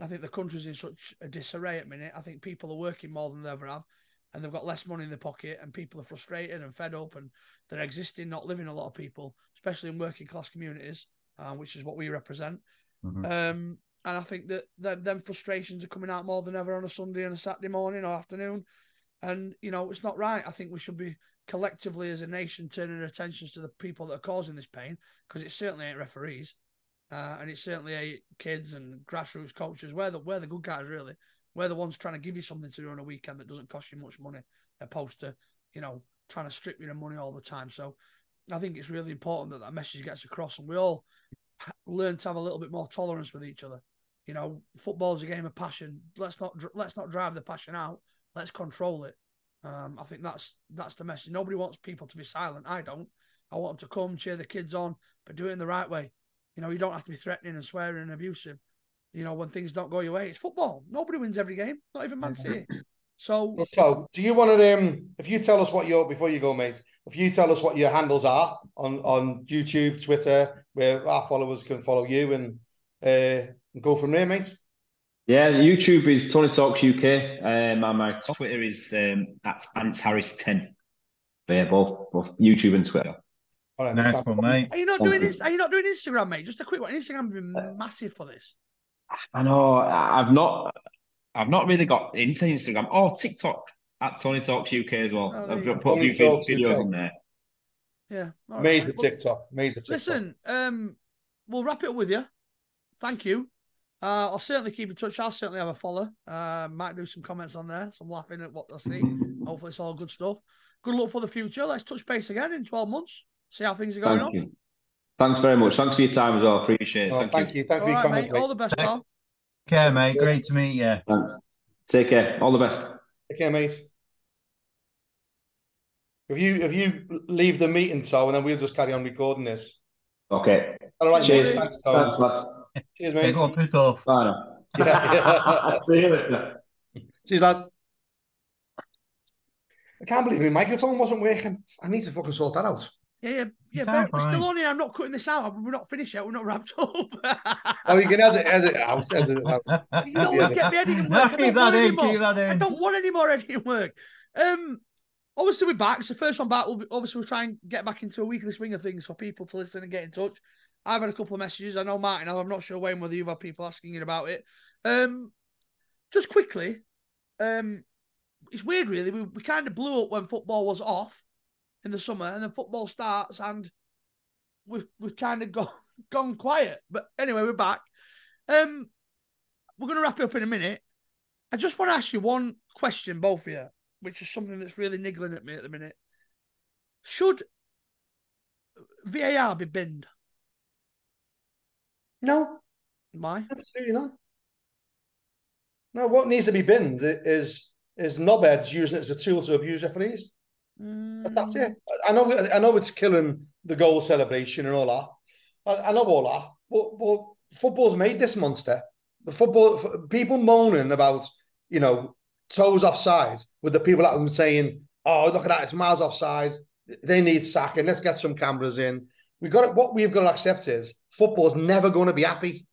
I think the country's in such a disarray at the minute. I think people are working more than they ever have, and they've got less money in their pocket, and people are frustrated and fed up, and they're existing, not living. A lot of people, especially in working class communities, uh, which is what we represent. Mhm. Um, and I think that them, them frustrations are coming out more than ever on a Sunday and a Saturday morning or afternoon. And, you know, it's not right. I think we should be collectively as a nation turning our attentions to the people that are causing this pain because it certainly ain't referees. Uh, and it certainly ain't kids and grassroots coaches. We're the, we're the good guys, really. We're the ones trying to give you something to do on a weekend that doesn't cost you much money, opposed to, you know, trying to strip you of money all the time. So I think it's really important that that message gets across and we all learn to have a little bit more tolerance with each other. You know, football's a game of passion. Let's not let's not drive the passion out. Let's control it. Um, I think that's that's the message. Nobody wants people to be silent. I don't. I want them to come cheer the kids on, but do it in the right way. You know, you don't have to be threatening and swearing and abusive. You know, when things don't go your way, it's football. Nobody wins every game, not even Man City. So So, do you want to um? If you tell us what your before you go, mate. If you tell us what your handles are on on YouTube, Twitter, where our followers can follow you and uh go from there, mate. Yeah, YouTube is Tony Talks UK, um, and my Twitter is um, at Ants Harris ten. So yeah, both both YouTube and Twitter. All right, Nice one, mate. are you not doing this? Are you not doing Instagram, mate? Just a quick one. Instagram has been massive for this. I know I- I've not I've not really got into Instagram or TikTok at Tony Talks UK as well. Oh, I've you got go. put a few Talks videos UK. on there. Yeah, all right, Made mate. for Well, TikTok. Made for TikTok. Listen, um, we'll wrap it up with you. Thank you. Uh, I'll certainly keep in touch. I'll certainly have a follow. Uh, might do some comments on there. Some laughing at what I see. Hopefully, it's all good stuff. Good luck for the future. Let's touch base again in 12 months. See how things are going Thank on. you. Thanks very much. Thanks for your time as well. Appreciate it. Oh, Thank, thank you. you. Thank you All for your right, comments, mate. mate. All the best, pal. Care, mate. Great to meet you. Thanks. Take care. All the best. Take care, mate. If you if you leave the meeting, so and then we'll just carry on recording this. Okay. All right, Cheers. mate. Thanks, Tom. Thanks, lads. Cheers, Yeah, mate. go on, piss off. Bye now. Yeah. See you. Cheers, lads. I can't believe my microphone wasn't working. I need to fucking sort that out. Yeah, yeah, yeah. sound we're still on here. I'm not cutting this out. We're not finished yet. We're not wrapped up. Oh, you can edit, edit it out. Edit it out. you always get me editing work. I keep don't that want any in, more. keep that I don't want any more editing work. Um, obviously we're back. So first one back. We'll be, obviously we'll try and get back into a weekly swing of things for people to listen and get in touch. I've had a couple of messages. I know Martin. I'm not sure Wayne whether you've had people asking you about it. Um, just quickly, um, it's weird really. We, we kind of blew up when football was off in the summer, and then football starts, and we've we've kind of gone gone quiet. But anyway, we're back. Um, we're going to wrap it up in a minute. I just want to ask you one question, both of you, which is something that's really niggling at me at the minute. Should VAR be binned? No, Why? absolutely not. No, what needs to be binned is is knobheads using it as a tool to abuse referees. But That's it. Mm. I I know. I know it's killing the goal celebration and all that. I, I know all that. But but football's made this monster. The football people moaning about you know toes offside with the people that them saying, "Oh, look at that! It's miles offside. They need sacking. Let's get some cameras in." We got it. What we've got to accept is football's never going to be happy.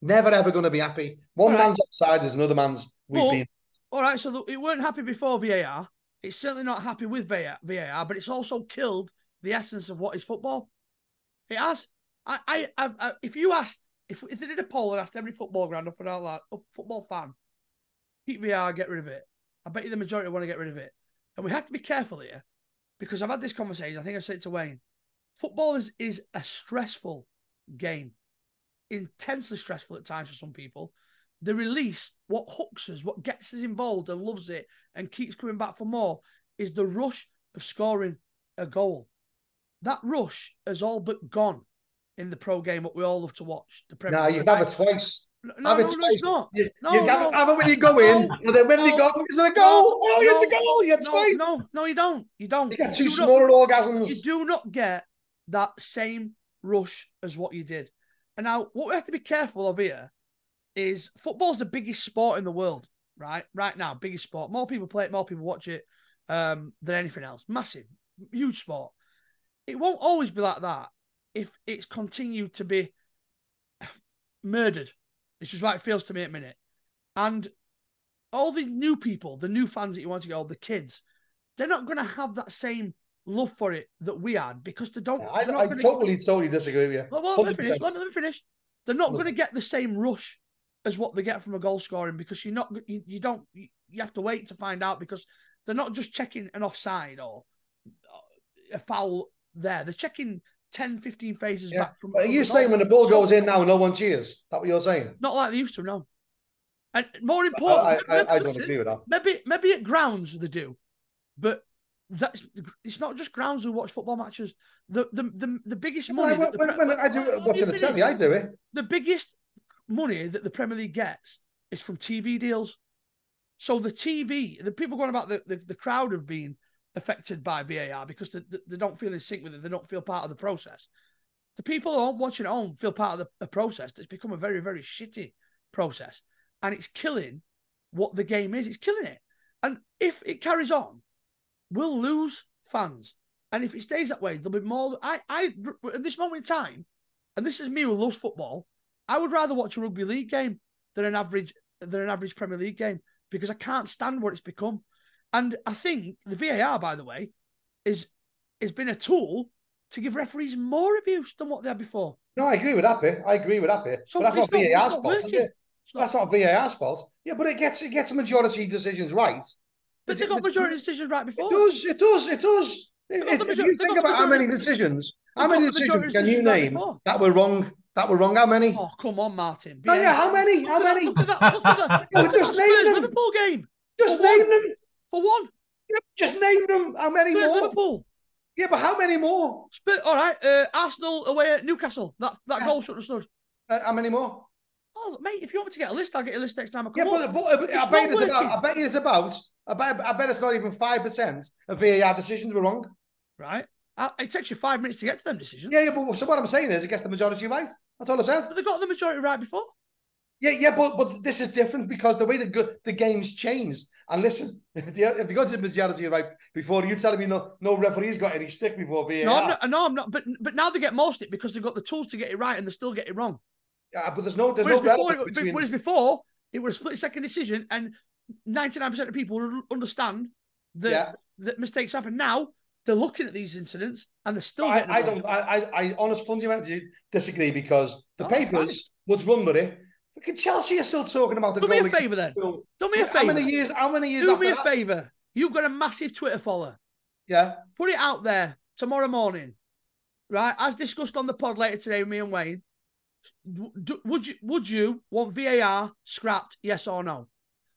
Never ever going to be happy. One right. man's offside is another man's. We've been. All right, so it weren't happy before VAR. It's certainly not happy with VAR, VAR, but it's also killed the essence of what is football. It has. I, I, I, I if you asked, if, if they did a poll and asked every football ground up and all that, up, football fan, keep VAR, get rid of it. I bet you the majority want to get rid of it. And we have to be careful here because I've had this conversation. I think I said it to Wayne. Football is, is a stressful game, intensely stressful at times for some people the release, what hooks us, what gets us involved and loves it and keeps coming back for more is the rush of scoring a goal. That rush has all but gone in the pro game, what we all love to watch. The Premier you can have it twice. No, no, have it no, no, it's not. You, No, you have, no. have it when you go in, No, and then when they no, go, is it a no, goal? oh, it's a goal. You get No, twice. no, no, you don't. You don't. You get two smaller orgasms. you do not get that same rush as what you did. And now, what we have to be careful of here is football's the biggest sport in the world, right? Right now, biggest sport. More people play it, more people watch it um, than anything else. Massive, huge sport. It won't always be like that if it's continued to be murdered. This is what it feels to me at a minute. And all the new people, the new fans that you want to go, the kids, they're not going to have that same love for it that we had because they don't. I, I gonna- totally, totally disagree with you. well, well, let me finish. Let me, let me finish. They're not going to get the same rush as what they get from a goal scoring because you're not. You, you don't. You, you have to wait to find out because they're not just checking an offside or a foul there. They're checking 10, 15 phases Yeah. back from. Are you saying when the ball goes in now, no one cheers? That what you're saying? Not like they used to, no. And more I, important, I, I, I don't listen, agree with that. Maybe maybe at grounds they do, but that's it's not just grounds who watch football matches. The the the, the biggest money. When, that the when, when I do watching the telly, I do it. The biggest money that the Premier League gets is from TV deals. So the TV, the people going about the, the, the crowd have been affected by VAR because they, they, don't feel in sync with it. They don't feel part of the process. The people who are watching at home feel part of the, the process that's become a very, very shitty process. And it's killing what the game is. It's killing it. And if it carries on, we'll lose fans. And if it stays that way, there'll be more. I, I, at this moment in time, and this is me who loves football, I would rather watch a rugby league game than an average than an average Premier League game because I can't stand what it's become. And I think the VAR, by the way, is has been a tool to give referees more abuse than what they had before. No, I agree with that bit. I agree with that bit. So but that's not not- VAR's not fault, is it? Not- That's not VAR's fault. Yeah, but it gets it gets majority decisions right. But they got it's- majority decisions right before. It does. It does. It does. If, major- you think about how many decisions, how many decisions can you decisions right name that were wrong? That were wrong. How many? Oh, come on, Martin. Oh, yeah, how many? How many? Look at that. Look at that. Look at just that name Spurs them. Liverpool game Just For one. name them. for one. Yeah, Just name them. How many Spurs more? Liverpool. Yeah, but how many more? Spurs, all right. Uh, Arsenal away at Newcastle. That that Yeah. goal shouldn't have stood. Uh, how many more? Oh, mate, if you want me to get a list, I'll get a list next time I come Yeah, up. but, but, I bet it's about. I bet it's about. I bet. I bet it's not even five percent of VAR decisions were wrong. right? Uh, It takes you five minutes to get to them decisions. Yeah, yeah. But so what I'm saying is, it gets the majority right. That's all I said. But they got the majority right before. Yeah, yeah, but but this is different because the way the go- the game's changed. And listen, if the if they got the majority right before, you telling me no no referees got any stick before VAR. No, I'm not, no, I'm not. But but now they get most it because they've got the tools to get it right and they still get it wrong. Yeah, but there's no there's Whereas, no before, it, between. whereas before, it was a split second decision and 99% of people would understand that, Yeah. that mistakes happen. Now they're looking at these incidents and they're still I, I don't. I, I, I honest fundamentally disagree because the Oh, papers would run with it. Fucking Chelsea are still talking about the Do me a favour then. Do me a favour. How many years? How many years? Do after me a favour. You've got a massive Twitter follower. Yeah. Put it out there tomorrow morning. right? As discussed on the pod later today with me and Wayne, w- would you would you want VAR scrapped? Yes or no?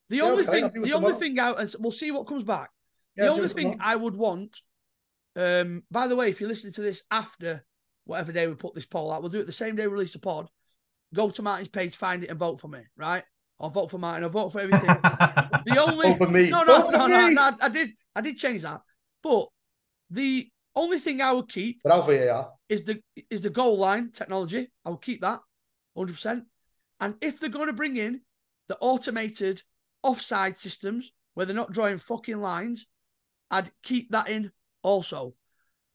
The Yeah, only okay, thing, I'll do it the only tomorrow. thing out, and we'll see what comes back. Yeah, the only thing tomorrow. I would want, um, by the way, if you're listening to this after whatever day we put this poll out, we'll do it the same day we release the pod. Go to Martin's page, find it, and vote for me, right? I'll vote for Martin. I'll vote for everything. the only Vote for me. no, no, Vote no, for no, me. no, I did, I did change that, but the only thing I would keep Without VAR. Is the is the goal line technology. I will keep that 100%. And if they're going to bring in the automated offside systems where they're not drawing fucking lines, I'd keep that in also.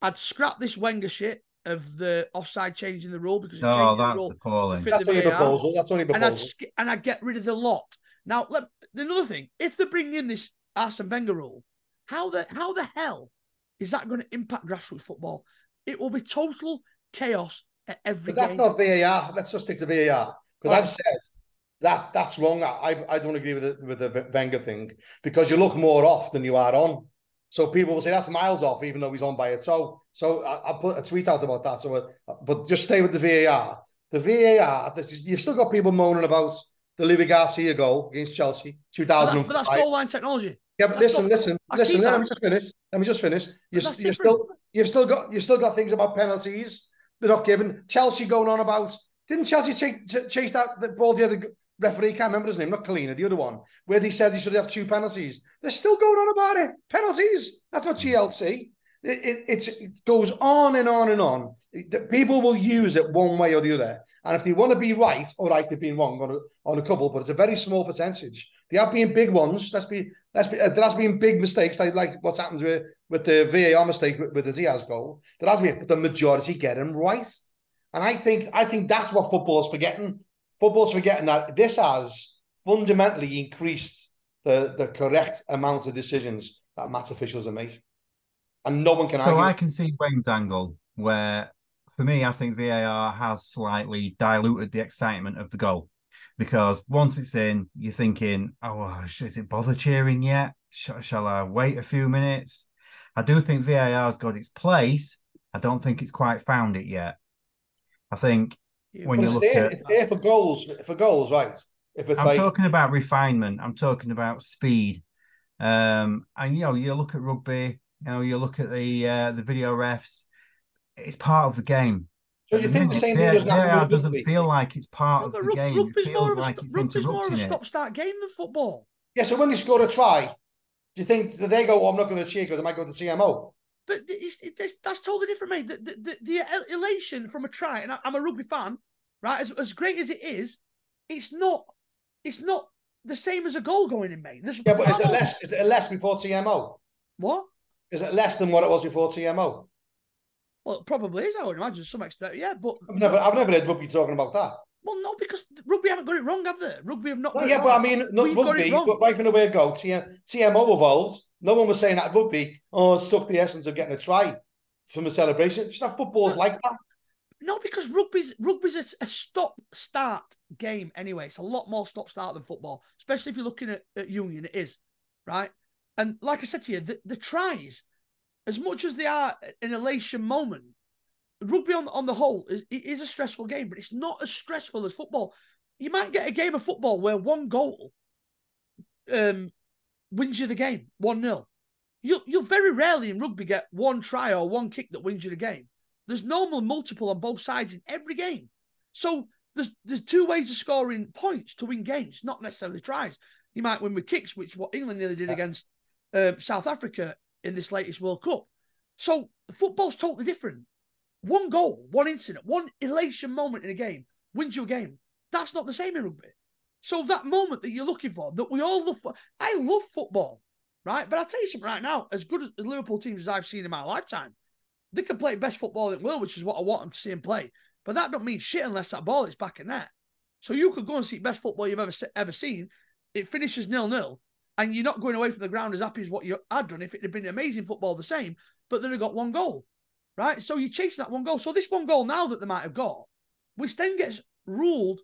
I'd scrap this Wenger shit of the offside changing the rule because it's No, changing the that's rule appalling. to fit That's the only a VAR. proposal. That's only a And I'd sk- and I'd get rid of the lot. Now, let, another thing, if they bring in this Arsene Wenger rule, how the how the hell is that going to impact grassroots football? It will be total chaos at every But that's game. not VAR. Let's just stick to VAR because Right. I've said that that's wrong. I I don't agree with the with the Wenger thing because you look more off than you are on. So people will say that's miles off, even though he's on by it. So so I, I put a tweet out about that. So, uh, but just stay with the VAR. The VAR. You've still got people moaning about the Luis Garcia goal against Chelsea, two But thousand. that's, but that's goal line technology. Yeah, but That's listen, listen, I listen. Let me just finish. Let me just finish. You, that's you've different. still, you've still got, you've still got things about penalties. They're not given. Chelsea going on about. Didn't Chelsea take, ch- chase that the ball the other referee? Can't remember his name. Not Kalina, the other one, where they said he should have two penalties. They're still going on about it. Penalties. That's not GLC. It, it, it goes on and on and on. The People will use it one way or the other. And if they want to be right, all right, they've been wrong on a, on a couple, but it's a very small percentage. There have been big ones. Let's be, let's be. Uh, there has been big mistakes, like like what's happened with with the VAR mistake with, with the Diaz goal. There has been, but the majority get them right. And I think I think that's what football's forgetting. Football's forgetting that this has fundamentally increased the the correct amount of decisions that match officials are making, and no one can So argue. I can see Wayne's angle where, for me, I think VAR has slightly diluted the excitement of the goal because once it's in, you're thinking, "Oh, is it bother cheering yet? Sh- shall I wait a few minutes?" I do think VAR's got its place. I don't think it's quite found it yet. I think when But you look there, at, it's there for goals for goals, right? If it's I'm like talking about refinement. I'm talking about speed. Um, and you know, you look at rugby. You know, you look at the uh, the video refs. It's part of the game. So At you think the same thing doesn't happen with doesn't rugby? feel like it's part of the rug- game. Rugby's feels more of a, like rugby's more of a stop-start game than football. yeah. So when you score a try, do you think do they go? Oh, I'm not going to cheer because I might go to TMO. But it's, it, that's, that's totally different, mate. The, the, the, the elation from a try, and I, I'm a rugby fan, right? As, as great as it is, it's not. It's not the same as a goal going in, mate. There's Yeah, but is it more- less? Is it less before TMO? What? Is it less than what it was before TMO? Well, it probably is. I would imagine to some extent. Yeah, but I've never, I've never heard rugby talking about that. well, no, because rugby haven't got it wrong, have they? Rugby have not. Well, got it yeah, but I mean, no, We've rugby, but right from the word go, TM, TMO evolved. No one was saying that rugby, oh, stuck the essence of getting a try from a celebration. It's not football's like that. No, because rugby's rugby's a, a stop-start game anyway. It's a lot more stop-start than football, especially if you're looking at, at Union. It is right, and like I said to you, the, the tries, as much as they are an elation moment, rugby on on the whole is, it is a stressful game, but it's not as stressful as football. You might get a game of football where one goal um wins you the game one 0 You you'll very rarely in rugby get one try or one kick that wins you the game. There's normal multiple on both sides in every game. So there's there's two ways of scoring points to win games, not necessarily tries. You might win with kicks, which is what England nearly did Yeah. against um, South Africa in this latest World Cup. So football's totally different. One goal, one incident, one elation moment in a game wins you a game. That's not the same in rugby. So that moment that you're looking for, that we all love for, I love football, right? But I'll tell you something right now, as good as Liverpool teams as I've seen in my lifetime, they can play best football in the world, which is what I want them to see them play. But that don't mean shit unless that ball is back in net. So you could go and see best football you've ever ever seen. It finishes nil nil, and you're not going away from the ground as happy as what you had done if it had been amazing football the same. But then they got one goal, right? So you chase that one goal. So this one goal now that they might have got, which then gets ruled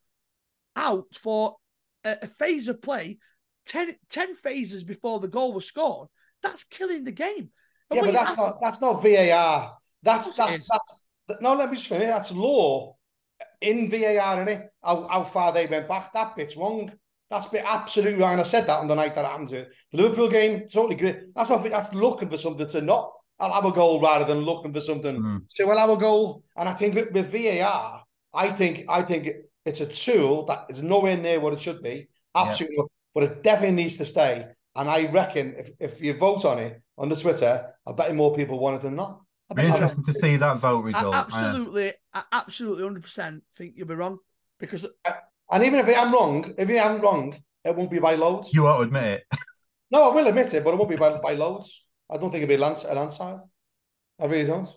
out for a, a phase of play 10, 10 phases before the goal was scored. That's killing the game. And Yeah, but that's not that's not VAR. That's that's that's no, let me just finish. That's law in VAR, in it. How, how far they went back. That bit's wrong. That's been absolutely wrong. I said that on the night that happened to it. The Liverpool game, totally great. That's not that's looking for something to not. I'll have a goal rather than looking for something. Mm. Say, well, have a goal. And I think with, with VAR, I think I think it's a tool that is nowhere near what it should be. Absolutely, but it definitely needs to stay. And I reckon if, if you vote on it on the Twitter, I bet more people want it than not. I Be bet you interesting to see that vote result. Uh, absolutely, I absolutely, hundred percent think you'll be wrong because And even if I'm wrong, if I'm wrong, it won't be by loads. you won't admit it. No, I will admit it, but it won't be by, by loads. I don't think it'll be a, land, a landslide. I really don't.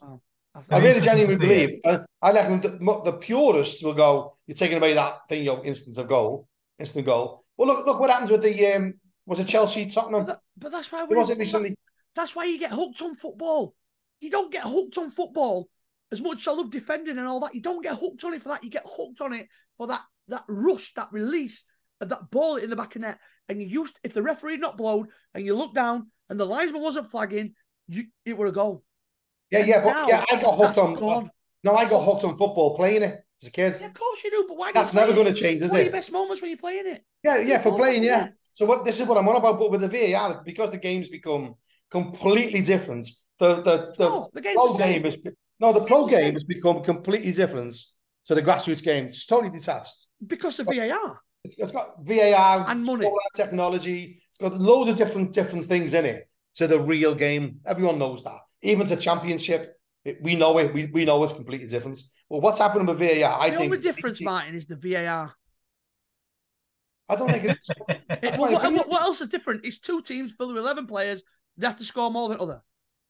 I I really genuinely believe. uh, I reckon the, mo- the purists will go. You're taking away that thing, your instance of goal, instant goal. Well, look, look what happens with the um, was it Chelsea Tottenham? but, that- but that's why we was it recently? That's why you get hooked on football. You don't get hooked on football as much as I love defending and all that. You don't get hooked on it for that. You get hooked on it for that that rush, that release of that ball in the back of net. And you used if the referee had not blown and you look down and the linesman wasn't flagging, you it were a goal. Yeah, yeah, but yeah, I got hooked on. gone. No, I got hooked on football playing it as a kid. Yeah, of course you do. But why? That's never going to change, is What are your best moments when you're playing it? Yeah, yeah, for playing, yeah. yeah. So what this is what I'm on about, but with the VAR, because the game's become completely different. The the the no, the game's pro game is no, the pro It's the same. game has become completely different to the grassroots game. It's totally detached. because of VAR It's, it's got VAR and money. all that technology. It's got loads of different different things in it to the real game. Everyone knows that. Even to championship, it- we know it. We, we know it's completely different. Well, what's happening with VAR? I the think the difference, Martin, is the VAR. I don't think it is. It's, my what, what, what else is different? It's two teams filled with eleven players. They have to score more than other.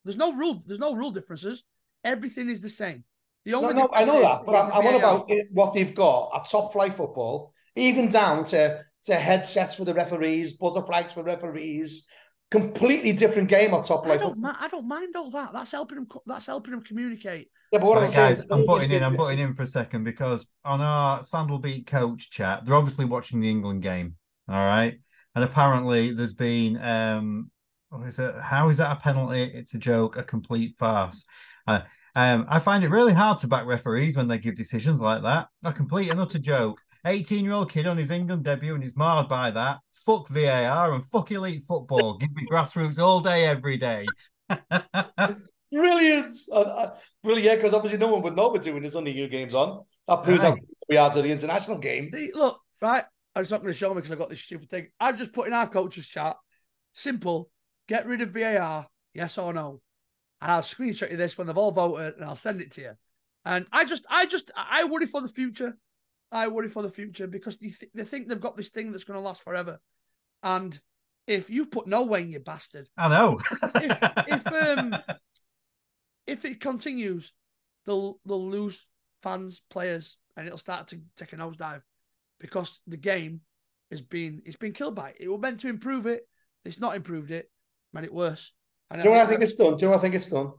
There's no rule. There's no rule differences. Everything is the same. The No, only no, I know is- that, but I'm, I'm on about what they've got at top flight football, even down to to headsets for the referees, buzzer flags for referees. Completely different game on top I don't. football. mi- I don't mind all that. That's helping them. co- That's helping them communicate. Yeah, but what Right, I'm saying guys, is, I'm putting in. I'm putting in for a second because on our Sandall Beat coach chat, they're obviously watching the England game. All right, and apparently there's been um, what is it? How is that a penalty? It's a joke, a complete farce. Uh, um, I find it really hard to back referees when they give decisions like that. A complete and utter joke. 18 year old kid on his England debut and he's marred by that. Fuck VAR and fuck elite football. Give me grassroots all day, every day. Brilliant. Uh, uh, brilliant, because obviously no one would know we're doing this on the EU games on. That proves Right. how we are to the international game. See, look, right. It's not going to show me because I've got this stupid thing. I've just put in our coaches chat. Simple. Get rid of VAR. Yes or no. And I'll screenshot you this when they've all voted, and I'll send it to you. And I just, I just, I worry for the future. I worry for the future because they, th- they think they've got this thing that's going to last forever. And if you put no way in, you bastard. I know. If, if um, if it continues, they'll they'll lose fans, players, and it'll start to take a nosedive because the game has been it's been killed by it. It was meant to improve it. It's not improved it, made it worse. And Do you know what I think it's done? Do you know what I think it's done?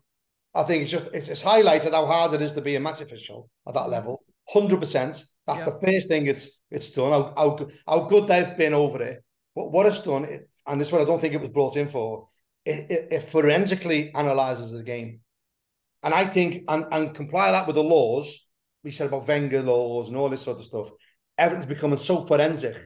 I think it's just it's, it's highlighted how hard it is to be a match official at that level. Hundred percent. That's Yeah. the first thing it's it's done. How, how good- how good they've been over it. But what it's done, it, and this is what I don't think it was brought in for. It, it, it forensically analyzes the game, and I think and and comply that with the laws. We said about Wenger laws and all this sort of stuff. Everything's becoming so forensic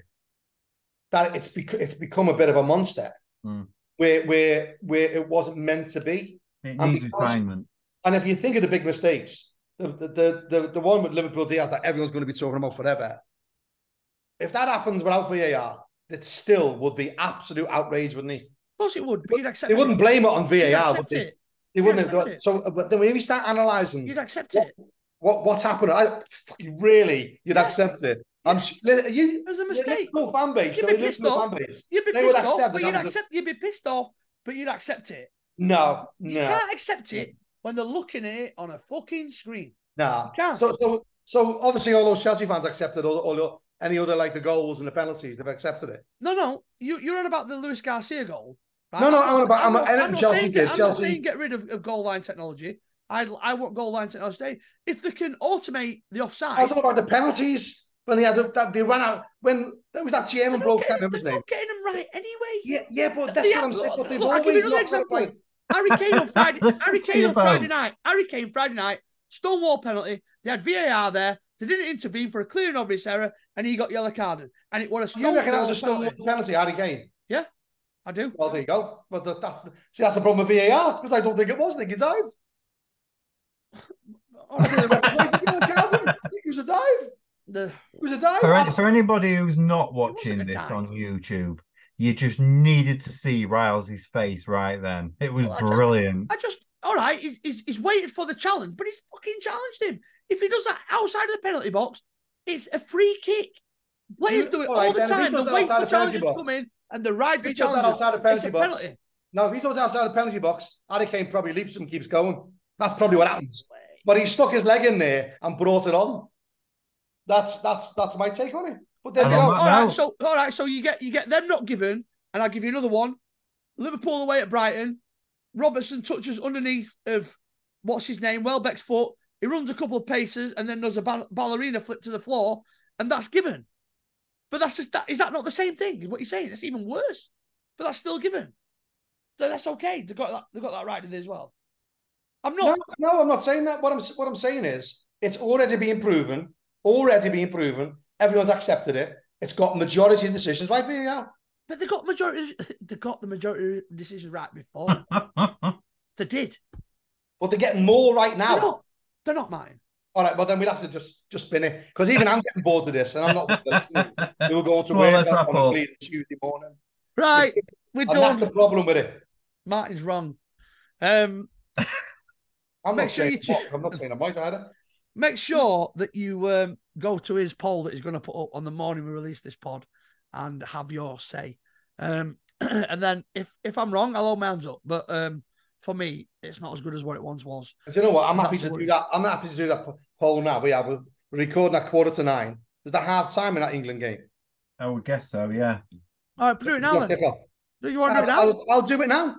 that it's bec- it's become a bit of a monster Mm. Where where where it wasn't meant to be. It And needs because- refinement. And if you think of the big mistakes, the the the the, the one with Liverpool Diaz that everyone's going to be talking about forever. If that happens without VAR, it still would be absolute outrage, wouldn't he? Of course it would, but you'd accept it. They wouldn't it. blame it on You'd VAR, would accept they? it. They You'd wouldn't. accept it. So, but then when we start analysing You'd accept what, it. what what's happened, I really you'd Yeah. accept it. I'm you. There's a mistake. Liverpool fan base, You'd be pissed off. fan base. You'd be They pissed off, but you'd was a- accept. You'd be pissed off, but you'd accept it. No, You no. can't accept it when they're looking at it on a fucking screen. No. can't. So, so, so obviously, all those Chelsea fans accepted all, all the- any other like the goals and the penalties. They've accepted it. No, no, you you're on about the Luis Garcia goal. right? No, no, I'm on about- I'm not- on- not Chelsea saying, did, I'm Chelsea- not saying get rid of, of goal line technology. I I want goal line technology. If they can automate the offside, I talking about the penalties when they had a, that they ran out when there was that chairman they're broke. not Can't getting, remember his name. getting them right anyway. Yeah, yeah, but that's Yeah, what I'm saying. But they've look, I'll you always not got right. Harry Kane on Friday. Harry Kane on Friday night. Harry Kane Friday night Stonewall penalty. They had VAR there. They didn't intervene for a clear and obvious error, and he got yellow carded. And it was a You reckon that was a Stonewall Stonewall penalty. penalty, Harry Kane? Yeah, I do. Well, there you go. But the, that's the, see, that's the problem with VAR because I don't think it was. I think it's. All I think the right. referees were gonna. It was a dive. The- It was a dive. For, for anybody who's not watching a this dive. on YouTube, you just needed to see Riles' face right then. It was Well, I just- brilliant. I just, all right, he's, he's, he's waited for the challenge, but he's fucking challenged him. If he does that outside of the penalty box, it's a free kick. Players You- do it all all right, the then, if he time. They does wait outside for the penalty challenges to box- come in and they ride the he does that challenges. outside the penalty box. penalty. No, if he's always outside the penalty box, Harry Kane probably leaps and keeps going. That's probably what happens. But he stuck his leg in there and brought it on. That's that's that's my take on it. But then And you on know, that All right, so all right, so you get you get them not given, and I'll give you another one. Liverpool away at Brighton. Robertson touches underneath of what's his name, Welbeck's foot. He runs a couple of paces, and then does a ball- ballerina flip to the floor, and that's given. But that's just that. Is that not the same thing? Is what you're saying? It's even worse. But that's still given. So that's okay. They got that. They got that right in there as well. I'm no, not. no, I'm not saying that. What I'm what I'm saying is it's already being proven. Already being proven. Everyone's accepted it. It's got majority of decisions like VAR. But they got majority. They got the majority decisions right before. they did. But they're getting more right now. They're not. They're not mine. All right, well then we'd have to just just spin it because even I'm getting bored of this, and I'm not. with the listeners. They were going to Well, work on a up. clean Tuesday morning, Right. We're and that's the problem with it. Martin's wrong. Um, I'm Make not sure saying you what, I'm not saying I'm right either. Make sure that you um, go to his poll that he's going to put up on the morning we release this pod and have your say. Um, and then if if I'm wrong, I'll hold my hands up. But um, for me, it's not as good as what it once was. Do you know what? I'm happy That's to what do that. I'm happy to do that poll now. But yeah, we're recording at quarter to nine. Is that half time in that England game? I would guess so, yeah. All right, do it now Does then. Do you want to do it now? I'll, I'll do it now.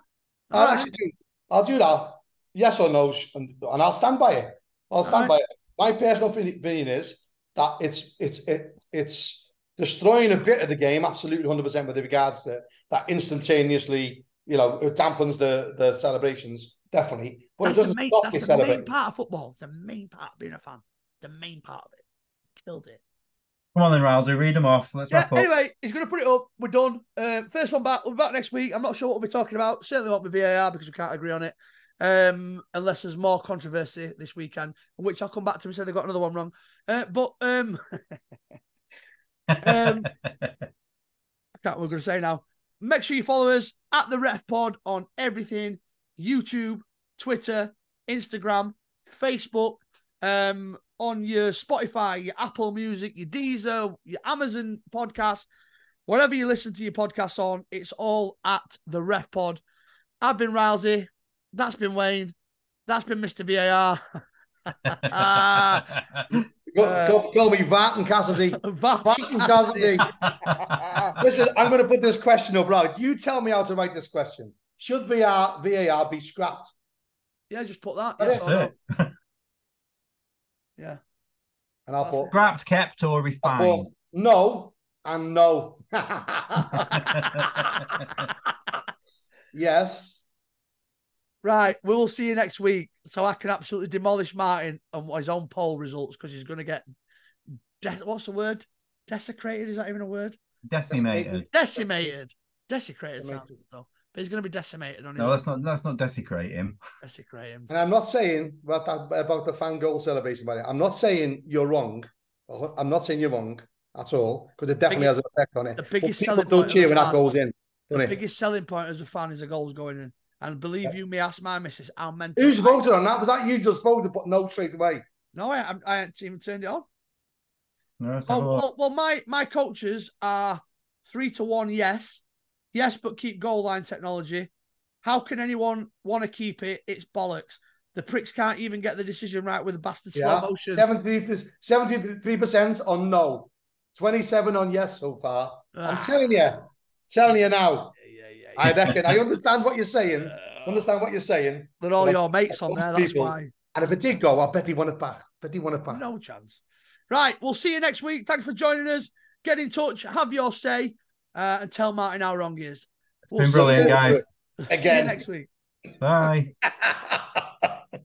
I'll All right. actually do. I'll do that. Yes or no, and, and I'll stand by it. I'll stand right. by it. My personal opinion is that it's it's it, it's destroying a bit of the game, absolutely hundred percent, with regards to that instantaneously. You know, it dampens the the celebrations definitely, but That's it the doesn't main, stop that's you the main part of football. It's the main part of being a fan. The main part of it. Killed it. Come on then, Rousey, read them off. Let's Yeah, wrap up. anyway, he's going to put it up. We're done. Uh, first one back. We'll be back next week. I'm not sure what we'll be talking about. Certainly won't be VAR because we can't agree on it. Um, unless there's more controversy this weekend, which I'll come back to and say they got another one wrong. Uh, but um, um, I can't. We're going to say now. Make sure you follow us at the Ref Pod on everything: YouTube, Twitter, Instagram, Facebook, um, on your Spotify, your Apple Music, your Deezer, your Amazon podcast, whatever you listen to your podcasts on. It's all at the Ref Pod. I've been Rousey. That's been Wayne. That's been Mr. VAR. Go, Uh, go, go me Vat and Cassidy. Vat Vat and and Cassidy. Cassidy. Listen, I'm going to put this question up, right? You tell me how to write this question. Should VR, VAR be scrapped? Yeah, just put that. That Yes is or no. it. Yeah. And I'll That's put. Scrapped, kept, or I'll refined. put no and no. yes. Right, we will see you next week. So I can absolutely demolish Martin on his own poll results because he's going to get de- what's the word? Desecrated? Is that even a word? Decimated. Decimated. Desecrated sounds good though, but he's going to be decimated on his No, own. let's not let's not desecrate him. desecrate him. And I'm not saying about that about the fan goal celebration, by I'm not saying you're wrong. I'm not saying you're wrong at all because it definitely has an effect on it. the But biggest people selling don't point of cheer the when that fan- goes in. The don't it? biggest selling point as a fan is the goals going in. And believe you me, ask my missus how mental. Who's voted on that? Was that you just voted but no straight away? No, I, I, I haven't even turned it on. No, Oh, have a look. well, well, my my coaches are three to one. Yes, yes, but keep goal line technology. How can anyone want to keep it? It's bollocks. The pricks can't even get the decision right with a bastard slow motion. 73 percent on no, 27 on yes so far. I'm Ah. telling you, telling you now. Yeah, yeah, I reckon I understand what you're saying. Understand what you're saying. They're all Well, your mates on there. That's people- why. And if it did go, I bet he won it back. Bet he won it back. No chance. Right. We'll see you next week. Thanks for joining us. Get in touch. Have your say. Uh, and tell Martin how wrong he is. It's been brilliant, you- guys. See you Again. next week. Bye.